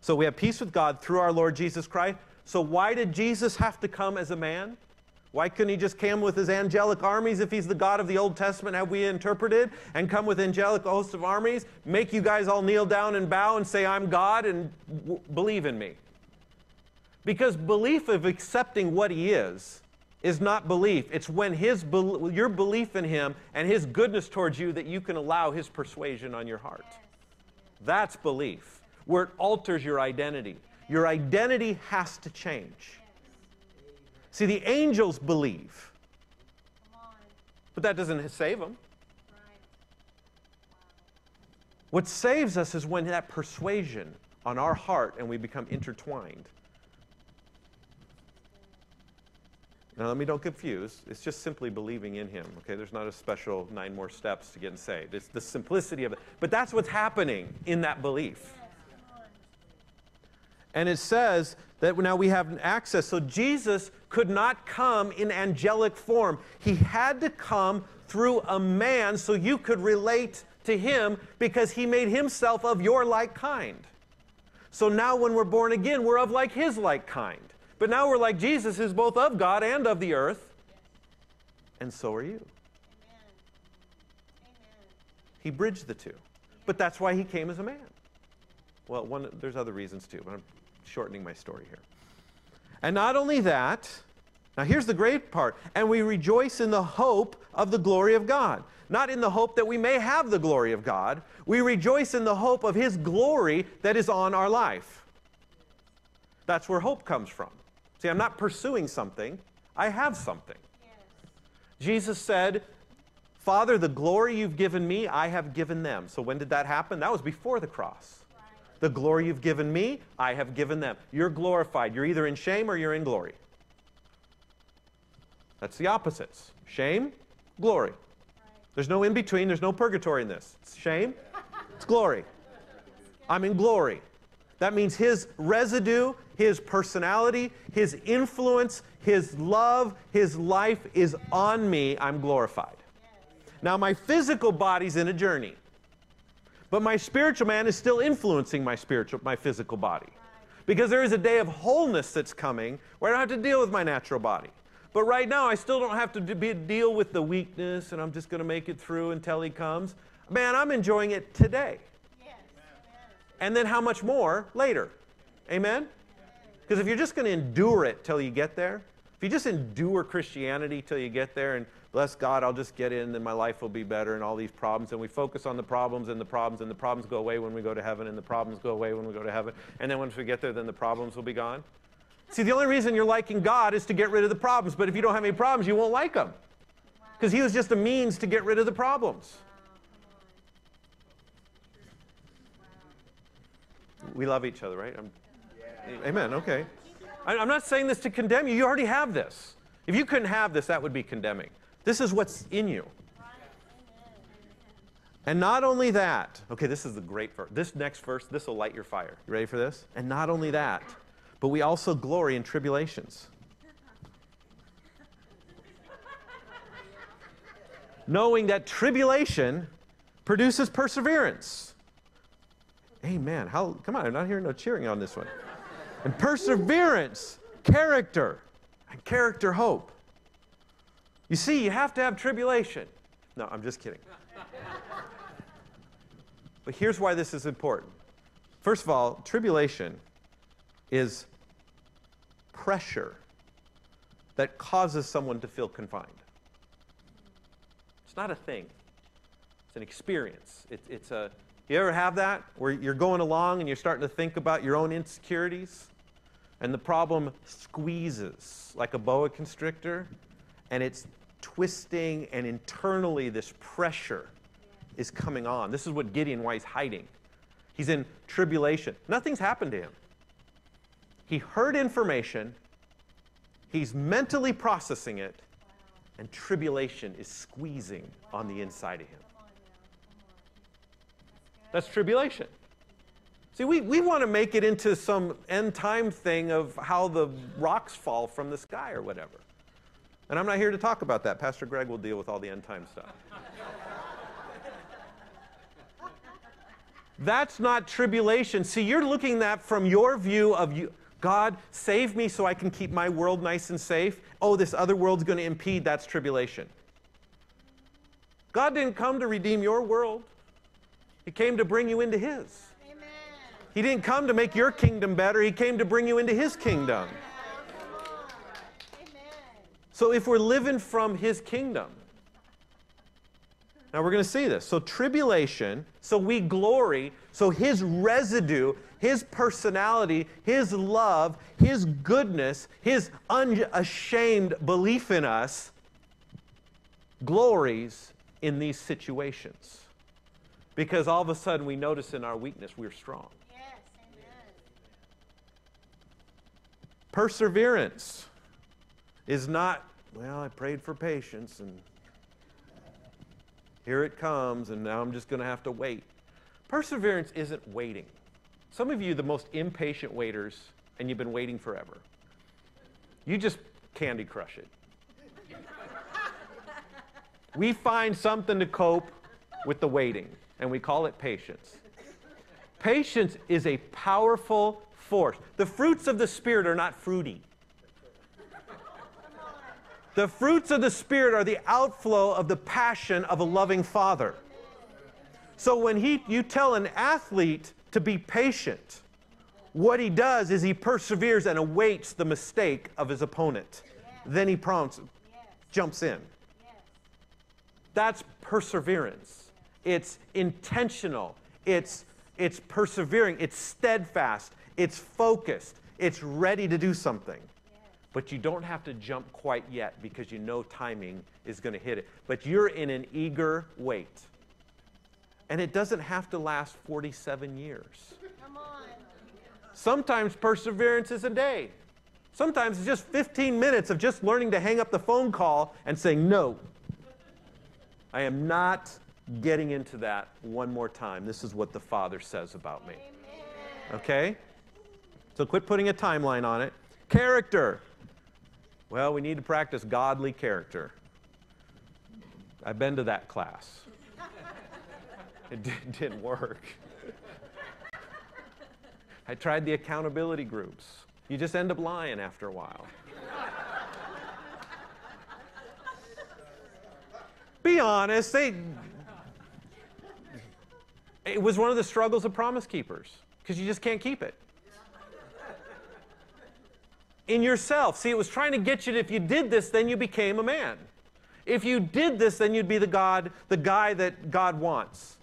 So we have peace with God through our Lord Jesus Christ. So why did Jesus have to come as a man? Why couldn't he just come with his angelic armies if he's the God of the Old Testament, have we interpreted, and come with angelic hosts of armies, make you guys all kneel down and bow and say, I'm God and w- believe in me? Because belief of accepting what he is is not belief. It's when his your belief in him and his goodness towards you that you can allow his persuasion on your heart. That's belief, where it alters your identity. Your identity has to change. See, the angels believe, but that doesn't save them. What saves us is when that persuasion on our heart and we become intertwined. Now, let me don't confuse. It's just simply believing in Him. Okay, there's not a special nine more steps to getting saved. It's the simplicity of it. But that's what's happening in that belief. And it says that now we have access. So Jesus could not come in angelic form. He had to come through a man so you could relate to him because he made himself of your like kind. So now when we're born again, we're of like his like kind. But now we're like Jesus, who's both of God and of the earth. And so are you. He bridged the two. But that's why he came as a man. Well, one, there's other reasons too, but I'm shortening my story here. And not only that, now here's the great part, and we rejoice in the hope of the glory of God. Not in the hope that we may have the glory of God, we rejoice in the hope of his glory that is on our life. That's where hope comes from. See, I'm not pursuing something, I have something.
Yes.
Jesus said, Father, the glory you've given me, I have given them. So when did that happen? That was before the cross.
Right.
The glory you've given me, I have given them. You're glorified. You're either in shame or you're in glory. That's the opposites shame, glory.
Right.
There's no in between, there's no purgatory in this. It's shame, it's glory. I'm in glory. That means his residue, his personality, his influence, his love, his life is on me. I'm glorified. Now, my physical body's in a journey, but my spiritual man is still influencing my spiritual, my physical body. Because there is a day of wholeness that's coming where I don't have to deal with my natural body. But right now, I still don't have to be, deal with the weakness, and I'm just going to make it through until he comes. Man, I'm enjoying it today. And then how much more later? Amen? Because if you're just going to endure it till you get there, if you just endure Christianity till you get there and bless God, I'll just get in and my life will be better and all these problems, and we focus on the problems and the problems, and the problems go away when we go to heaven, and the problems go away when we go to heaven, and then once we get there, then the problems will be gone. See, the only reason you're liking God is to get rid of the problems, but if you don't have any problems, you won't like Him. Because He was just a means to get rid of the problems. We love each other, right? I'm, Amen. Okay. I'm not saying this to condemn you. You already have this. If you couldn't have this, that would be condemning. This is what's in you. And not only that, okay, this is the great verse. This next verse, this will light your fire. You ready for this? And not only that, but we also glory in tribulations. Knowing that tribulation produces perseverance. Amen. How come on, I'm not hearing no cheering on this one. And perseverance, character, and character hope. You see, you have to have tribulation. No, I'm just kidding. But here's why this is important. First of all, tribulation is pressure that causes someone to feel confined. It's not a thing, it's an experience. It, it's a, you ever have that where you're going along and you're starting to think about your own insecurities? And the problem squeezes like a boa constrictor, and it's twisting, and internally, this pressure is coming on. This is what Gideon, why he's hiding. He's in tribulation. Nothing's happened to him. He heard information, he's mentally processing it, and tribulation is squeezing on the inside of him.
Come on now. Come on.
That's tribulation. See, we, we want to make it into some end time thing of how the rocks fall from the sky or whatever. And I'm not here to talk about that. Pastor Greg will deal with all the end time stuff. That's not tribulation. See, you're looking at that from your view of you. God, save me so I can keep my world nice and safe. Oh, this other world's going to impede. That's tribulation. God didn't come to redeem your world, He came to bring you into His.
Amen.
He didn't come to make your kingdom better, He came to bring you into His kingdom.
Amen.
So if we're living from His kingdom, Now we're going to see this. So, tribulation, so we glory, so his residue, his personality, his love, his goodness, his unashamed belief in us glories in these situations. Because all of a sudden we notice in our weakness we're strong.
Yes. Amen.
Perseverance is not, well, I prayed for patience and here it comes, and now I'm just going to have to wait. Perseverance isn't waiting. Some of you, the most impatient waiters, and you've been waiting forever. You just candy crush it. we find something to cope with the waiting, and we call it patience. Patience is a powerful force. The fruits of the Spirit are not fruity. The fruits of the Spirit are the outflow of the passion of a loving Father. So when he, you tell an athlete to be patient, what he does is he perseveres and awaits the mistake of his opponent. Then he prompts,
Yes.
jumps in.
Yes.
That's perseverance. It's intentional. It's, it's persevering. It's steadfast. It's focused. It's ready to do something. But you don't have to jump quite yet because you know timing is going to hit it. But you're in an eager wait. And it doesn't have to last 47 years.
Come on.
Sometimes perseverance is a day. Sometimes it's just 15 minutes of just learning to hang up the phone call and saying, No, I am not getting into that one more time. This is what the Father says about me. Okay? So quit putting a timeline on it. Character. Well, we need to practice godly character. I've been to that class. It di- didn't work. I tried the accountability groups. You just end up lying after a while. Be honest, they it was one of the struggles of promise keepers because you just can't keep it. In yourself. See, it was trying to get you to, if you did this, then you became a man. If you did this, then you'd be the God, the guy that God wants.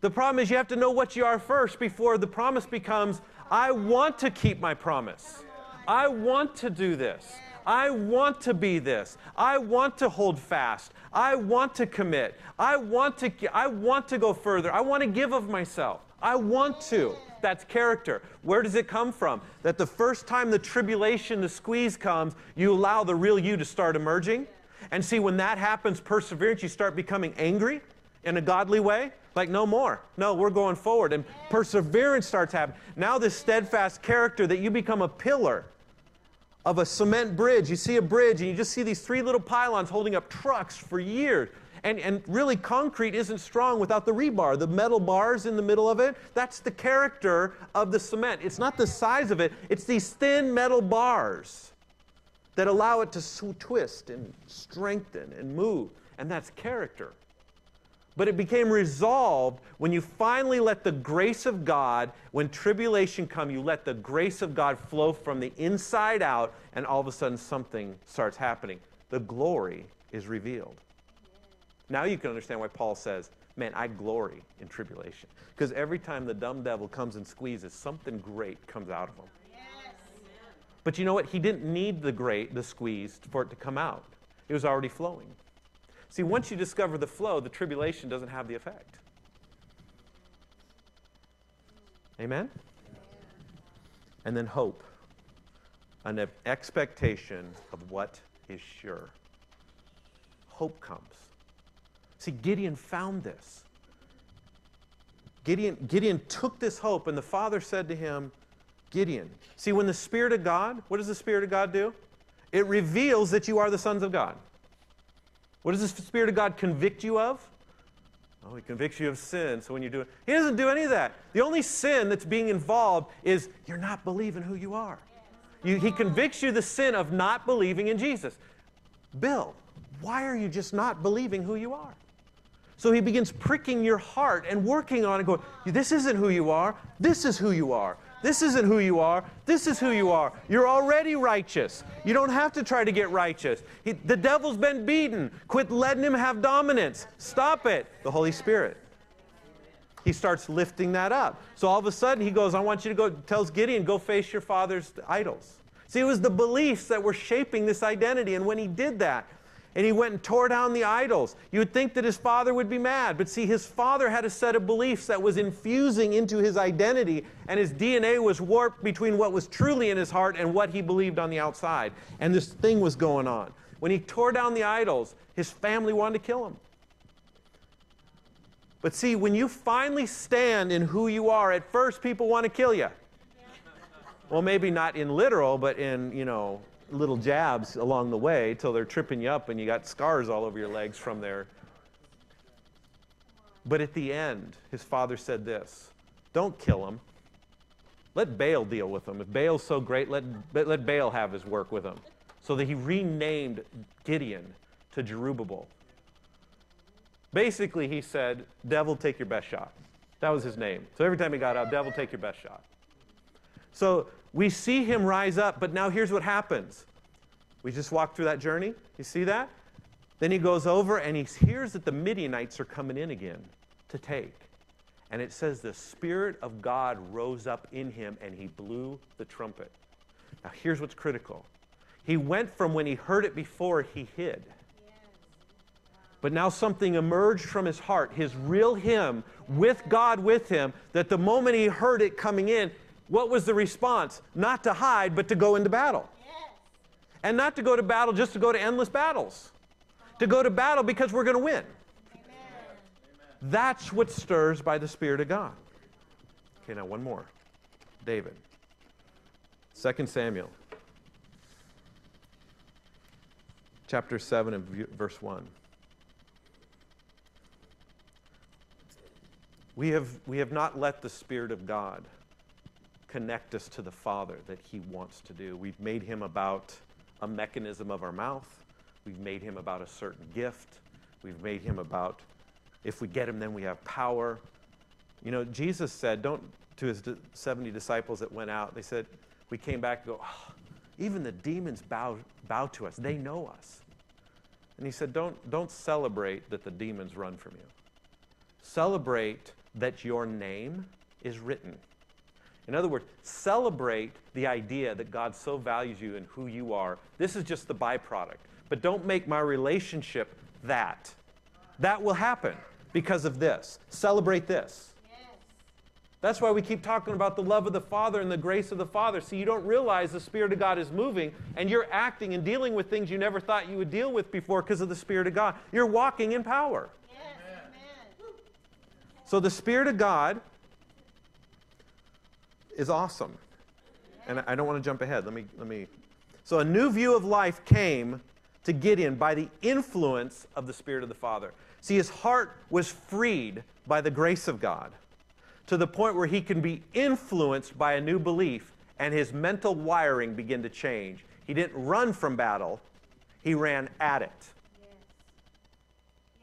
The problem is you have to know what you are first before the promise becomes, I want to keep my promise. I want to do this. I want to be this. I want to hold fast. I want to commit. I want to I want to go further. I want to give of myself. I want to. That's character. Where does it come from? That the first time the tribulation, the squeeze comes, you allow the real you to start emerging. And see, when that happens, perseverance, you start becoming angry in a godly way. Like, no more. No, we're going forward. And perseverance starts happening. Now, this steadfast character that you become a pillar of a cement bridge. You see a bridge and you just see these three little pylons holding up trucks for years. And, and really, concrete isn't strong without the rebar. The metal bars in the middle of it, that's the character of the cement. It's not the size of it, it's these thin metal bars that allow it to twist and strengthen and move. And that's character. But it became resolved when you finally let the grace of God, when tribulation come, you let the grace of God flow from the inside out, and all of a sudden something starts happening. The glory is revealed. Now you can understand why Paul says, Man, I glory in tribulation. Because every time the dumb devil comes and squeezes, something great comes out of him.
Yes.
But you know what? He didn't need the great, the squeeze for it to come out. It was already flowing. See, once you discover the flow, the tribulation doesn't have the effect. Amen? And then hope, an expectation of what is sure. Hope comes. See, Gideon found this. Gideon, Gideon took this hope, and the Father said to him, Gideon. See, when the Spirit of God, what does the Spirit of God do? It reveals that you are the sons of God. What does the Spirit of God convict you of? Oh, he convicts you of sin. So when you do it, he doesn't do any of that. The only sin that's being involved is you're not believing who you are. You, he convicts you the sin of not believing in Jesus. Bill, why are you just not believing who you are? So he begins pricking your heart and working on it, going, This isn't who you are. This is who you are. This isn't who you are. This is who you are. You're already righteous. You don't have to try to get righteous. He, the devil's been beaten. Quit letting him have dominance. Stop it. The Holy Spirit. He starts lifting that up. So all of a sudden he goes, I want you to go, tells Gideon, go face your father's idols. See, it was the beliefs that were shaping this identity. And when he did that, and he went and tore down the idols. You would think that his father would be mad, but see, his father had a set of beliefs that was infusing into his identity, and his DNA was warped between what was truly in his heart and what he believed on the outside. And this thing was going on. When he tore down the idols, his family wanted to kill him. But see, when you finally stand in who you are, at first people want to kill you. Well, maybe not in literal, but in, you know, little jabs along the way till they're tripping you up and you got scars all over your legs from there. But at the end, his father said this Don't kill him. Let Baal deal with him. If Baal's so great, let, let Baal have his work with him. So that he renamed Gideon to Jerubbaal. Basically, he said, Devil, take your best shot. That was his name. So every time he got up, Devil, take your best shot. So we see him rise up, but now here's what happens. We just walked through that journey. You see that? Then he goes over and he hears that the Midianites are coming in again to take. And it says the Spirit of God rose up in him and he blew the trumpet. Now, here's what's critical. He went from when he heard it before, he hid. But now something emerged from his heart, his real him with God with him, that the moment he heard it coming in, what was the response? Not to hide, but to go into battle.
Yes.
And not to go to battle just to go to endless battles. To go to battle because we're going to win.
Amen.
That's what stirs by the Spirit of God. Okay, now one more. David. 2 Samuel. Chapter 7 and verse 1. We have, we have not let the Spirit of God connect us to the Father that He wants to do. We've made Him about a mechanism of our mouth. We've made Him about a certain gift. We've made Him about if we get Him, then we have power. You know, Jesus said, don't, to His 70 disciples that went out, they said, we came back and go, oh, even the demons bow, bow to us. They know us. And He said, don't, don't celebrate that the demons run from you. Celebrate that your name is written. In other words, celebrate the idea that God so values you and who you are. This is just the byproduct. But don't make my relationship that. That will happen because of this. Celebrate this.
Yes.
That's why we keep talking about the love of the Father and the grace of the Father. See, you don't realize the Spirit of God is moving and you're acting and dealing with things you never thought you would deal with before because of the Spirit of God. You're walking in power.
Yes. Amen.
So the Spirit of God is awesome. And I don't want to jump ahead. Let me let me So a new view of life came to Gideon by the influence of the Spirit of the Father. See, his heart was freed by the grace of God to the point where he can be influenced by a new belief and his mental wiring begin to change. He didn't run from battle, he ran at it
Yes.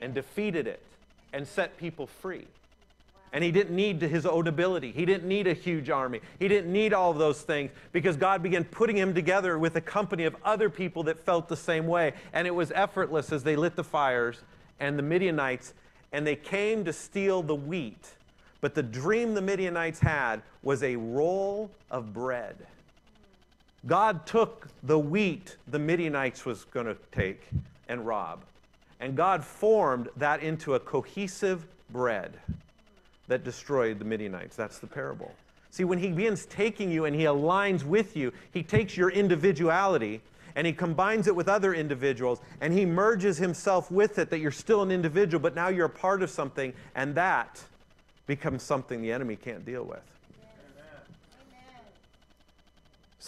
and defeated it and set people free. And he didn't need his own ability. He didn't need a huge army. He didn't need all of those things because God began putting him together with a company of other people that felt the same way. And it was effortless as they lit the fires and the Midianites, and they came to steal the wheat. But the dream the Midianites had was a roll of bread. God took the wheat the Midianites was going to take and rob. And God formed that into a cohesive bread that destroyed the Midianites. That's the parable. See, when he begins taking you and he aligns with you, he takes your individuality and he combines it with other individuals and he merges himself with it that you're still an individual, but now you're a part of something, and that becomes something the enemy can't deal with.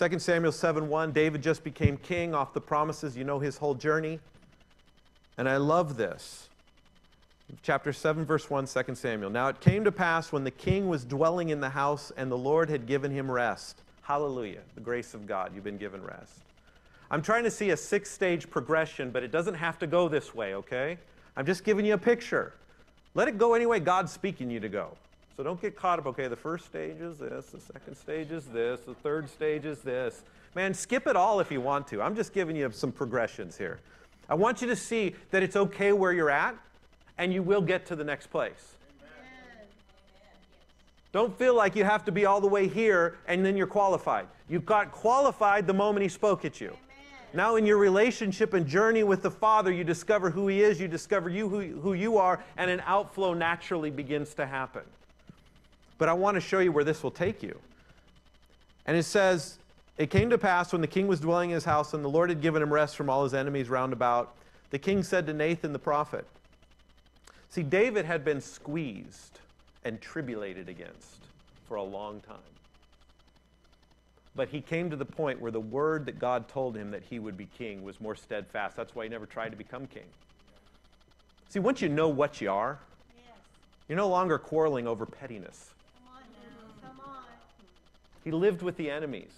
Amen.
2 Samuel 7 1, David just became king off the promises. You know his whole journey. And I love this. Chapter 7, verse 1, 2 Samuel. Now it came to pass when the king was dwelling in the house and the Lord had given him rest. Hallelujah. The grace of God. You've been given rest. I'm trying to see a six stage progression, but it doesn't have to go this way, okay? I'm just giving you a picture. Let it go any way God's speaking you to go. So don't get caught up, okay, the first stage is this, the second stage is this, the third stage is this. Man, skip it all if you want to. I'm just giving you some progressions here. I want you to see that it's okay where you're at and you will get to the next place. Don't feel like you have to be all the way here and then you're qualified. You got qualified the moment He spoke at you. Now, in your relationship and journey with the Father, you discover who He is, you discover you who, who you are, and an outflow naturally begins to happen. But I want to show you where this will take you. And it says, It came to pass when the king was dwelling in his house and the Lord had given him rest from all his enemies round about, the king said to Nathan the prophet, See, David had been squeezed and tribulated against for a long time. But he came to the point where the word that God told him that he would be king was more steadfast. That's why he never tried to become king. See, once you know what you are,
Yes.
you're no longer quarreling over pettiness.
Come on now. Come on.
He lived with the enemies.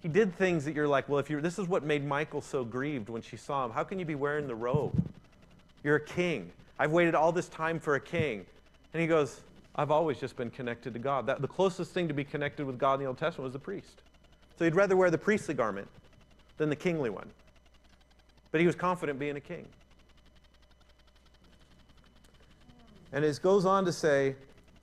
He did things that you're like, well, if you're, this is what made Michal so grieved when she saw him. How can you be wearing the robe? You're a king. I've waited all this time for a king. And he goes, I've always just been connected to God. That, the closest thing to be connected with God in the Old Testament was the priest. So he'd rather wear the priestly garment than the kingly one. But he was confident being a king. And it goes on to say,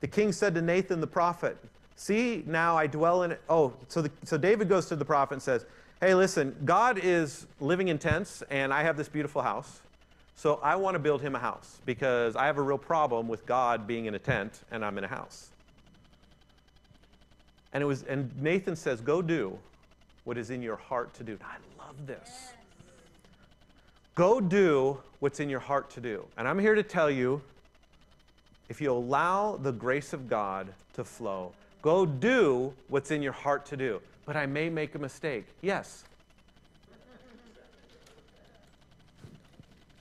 the king said to Nathan the prophet, See, now I dwell in. Oh, so, the, so David goes to the prophet and says, Hey, listen, God is living in tents, and I have this beautiful house. So I want to build him a house because I have a real problem with God being in a tent and I'm in a house. And it was and Nathan says, "Go do what is in your heart to do." I love this. Go do what's in your heart to do. And I'm here to tell you if you allow the grace of God to flow, go do what's in your heart to do. But I may make a mistake. Yes,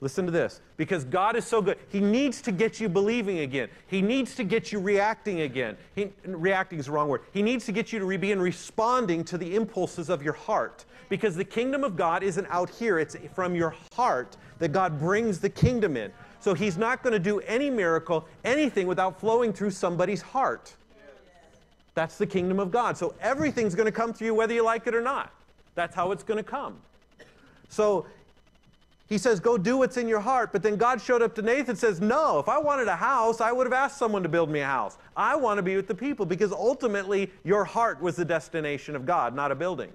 Listen to this. Because God is so good, He needs to get you believing again. He needs to get you reacting again. He, reacting is the wrong word. He needs to get you to begin responding to the impulses of your heart. Because the kingdom of God isn't out here, it's from your heart that God brings the kingdom in. So He's not going to do any miracle, anything, without flowing through somebody's heart. That's the kingdom of God. So everything's going to come through you whether you like it or not. That's how it's going to come. So he says, Go do what's in your heart. But then God showed up to Nathan and says, No, if I wanted a house, I would have asked someone to build me a house. I want to be with the people because ultimately your heart was the destination of God, not a building.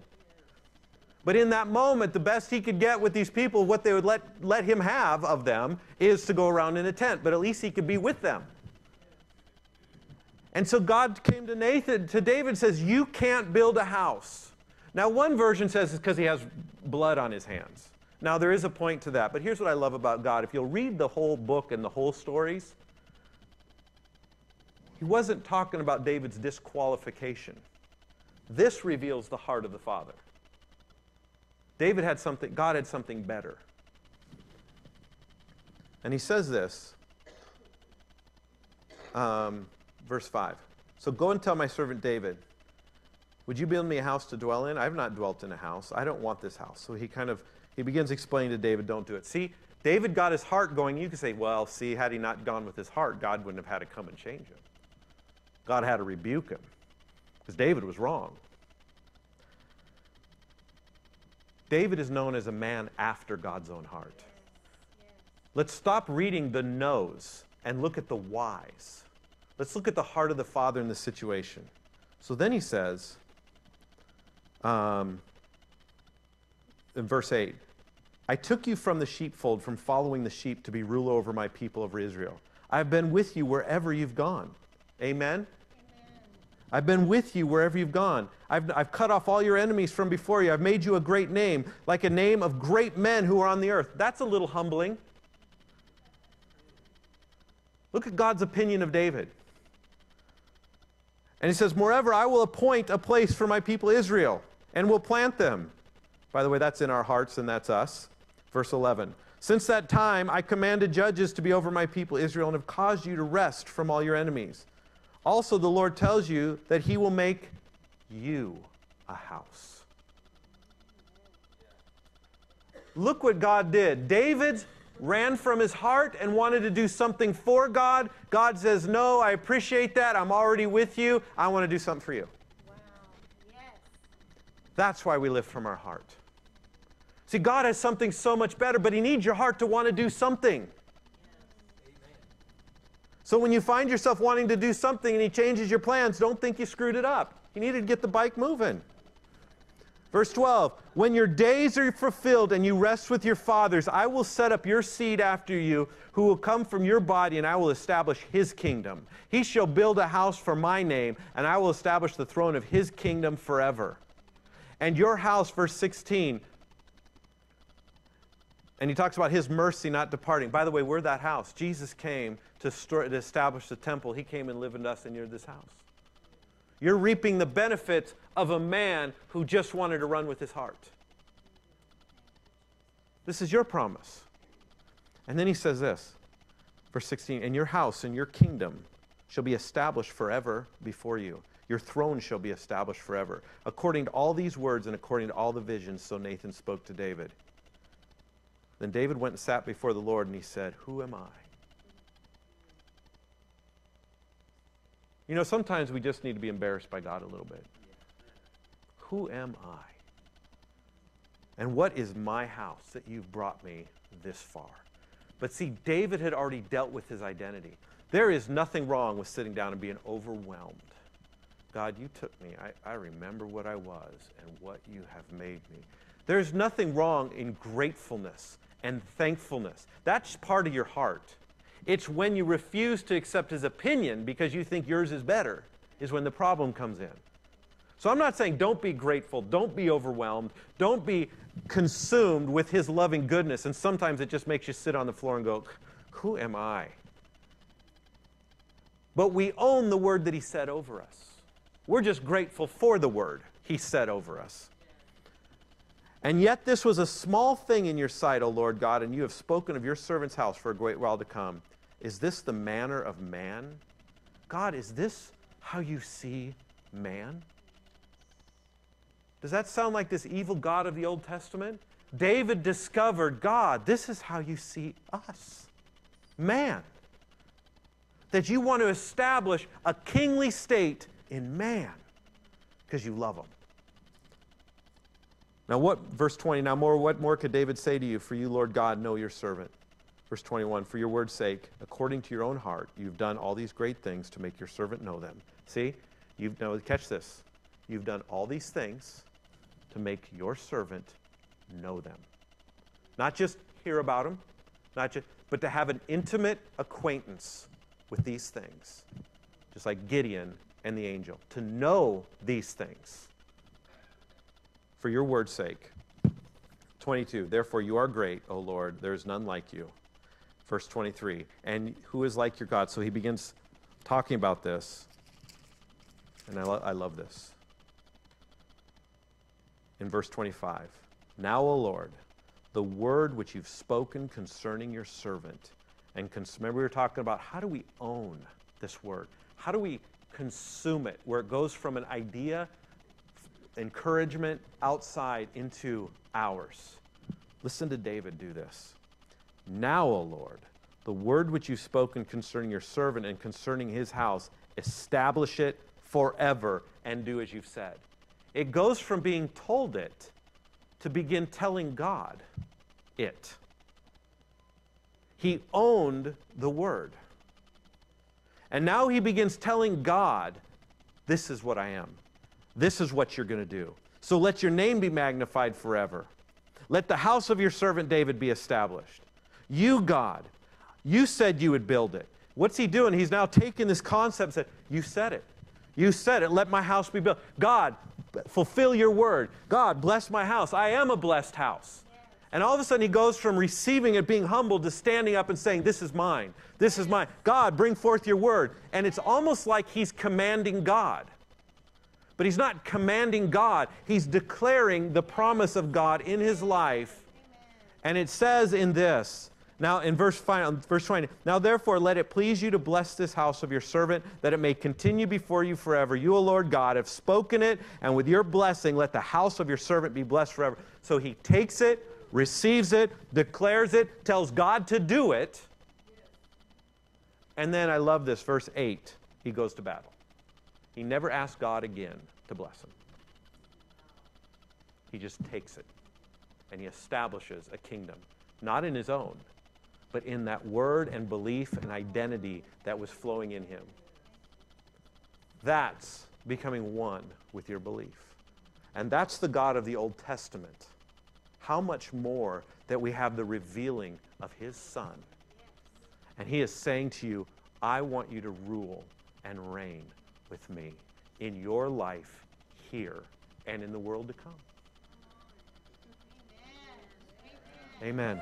But in that moment, the best he could get with these people, what they would let, let him have of them, is to go around in a tent. But at least he could be with them. And so God came to Nathan, to David, says, You can't build a house. Now, one version says it's because he has blood on his hands. Now, there is a point to that, but here's what I love about God. If you'll read the whole book and the whole stories, he wasn't talking about David's disqualification. This reveals the heart of the Father. David had something, God had something better. And he says this, um, verse 5. So go and tell my servant David, would you build me a house to dwell in? I have not dwelt in a house. I don't want this house. So he kind of he begins explaining to David, don't do it. See, David got his heart going. You could say, well, see, had he not gone with his heart, God wouldn't have had to come and change him. God had to rebuke him because David was wrong. David is known as a man after God's own heart. Let's stop reading the no's and look at the whys. Let's look at the heart of the Father in the situation. So then he says, um, in verse 8, I took you from the sheepfold, from following the sheep, to be ruler over my people over Israel. I've been with you wherever you've gone. Amen? I've been with you wherever you've gone. I've, I've cut off all your enemies from before you. I've made you a great name, like a name of great men who are on the earth. That's a little humbling. Look at God's opinion of David. And he says, Moreover, I will appoint a place for my people Israel, and will plant them. By the way, that's in our hearts, and that's us. Verse 11 Since that time I commanded judges to be over my people Israel and have caused you to rest from all your enemies. Also, the Lord tells you that he will make you a house. Look what God did. David's ran from his heart and wanted to do something for God. God says, No, I appreciate that. I'm already with you. I want to do something for you.
Wow. Yes.
That's why we live from our heart. See, God has something so much better, but He needs your heart to want to do something. So when you find yourself wanting to do something and He changes your plans, don't think you screwed it up. You needed to get the bike moving. Verse 12, when your days are fulfilled and you rest with your fathers, I will set up your seed after you, who will come from your body, and I will establish his kingdom. He shall build a house for my name, and I will establish the throne of his kingdom forever. And your house, verse 16, and he talks about his mercy not departing. By the way, we're that house. Jesus came to, to establish the temple, he came and lived in us, and you're this house. You're reaping the benefits of a man who just wanted to run with his heart. This is your promise. And then he says this, verse 16, and your house and your kingdom shall be established forever before you. Your throne shall be established forever. According to all these words and according to all the visions, so Nathan spoke to David. Then David went and sat before the Lord, and he said, Who am I? You know, sometimes we just need to be embarrassed by God a little bit. Who am I? And what is my house that you've brought me this far? But see, David had already dealt with his identity. There is nothing wrong with sitting down and being overwhelmed. God, you took me. I, I remember what I was and what you have made me. There's nothing wrong in gratefulness and thankfulness. That's part of your heart. It's when you refuse to accept his opinion because you think yours is better, is when the problem comes in. So I'm not saying don't be grateful, don't be overwhelmed, don't be consumed with his loving goodness. And sometimes it just makes you sit on the floor and go, Who am I? But we own the word that he said over us. We're just grateful for the word he said over us. And yet, this was a small thing in your sight, O Lord God, and you have spoken of your servant's house for a great while to come. Is this the manner of man? God, is this how you see man? Does that sound like this evil God of the Old Testament? David discovered God, this is how you see us man. That you want to establish a kingly state in man because you love him. Now, what, verse 20, now more, what more could David say to you? For you, Lord God, know your servant. Verse 21 For your word's sake, according to your own heart, you've done all these great things to make your servant know them. See, you've no, catch this. You've done all these things to make your servant know them. Not just hear about them, not just, but to have an intimate acquaintance with these things, just like Gideon and the angel, to know these things for your word's sake. 22, therefore you are great, O Lord, there is none like you verse 23. And who is like your God? So he begins talking about this. And I, lo- I love this. In verse 25 Now, O Lord, the word which you've spoken concerning your servant, and cons- remember we were talking about how do we own this word? How do we consume it? Where it goes from an idea, encouragement outside into ours. Listen to David do this. Now, O Lord, the word which you've spoken concerning your servant and concerning his house, establish it forever and do as you've said. It goes from being told it to begin telling God it. He owned the word. And now he begins telling God, This is what I am. This is what you're going to do. So let your name be magnified forever. Let the house of your servant David be established. You, God, you said you would build it. What's he doing? He's now taking this concept and said, You said it. You said it. Let my house be built. God, fulfill your word. God, bless my house. I am a blessed house. And all of a sudden, he goes from receiving it, being humbled, to standing up and saying, This is mine. This is mine. God, bring forth your word. And it's almost like he's commanding God. But he's not commanding God, he's declaring the promise of God in his life. And it says in this, now, in verse, five, um, verse 20, now therefore let it please you to bless this house of your servant, that it may continue before you forever. You, O Lord God, have spoken it, and with your blessing let the house of your servant be blessed forever. So he takes it receives it, declares it, tells God to do it. And then I love this, verse 8, he goes to battle. He never asks God again to bless him. He just takes it and he establishes a kingdom, not in his own, but in that word and belief and identity that was flowing in him. That's becoming one with your belief. And that's the God of the Old Testament. How much more that we have the revealing of his Son. And he is saying to you, I want you to rule and reign with me in your life here and in the world to come. Amen.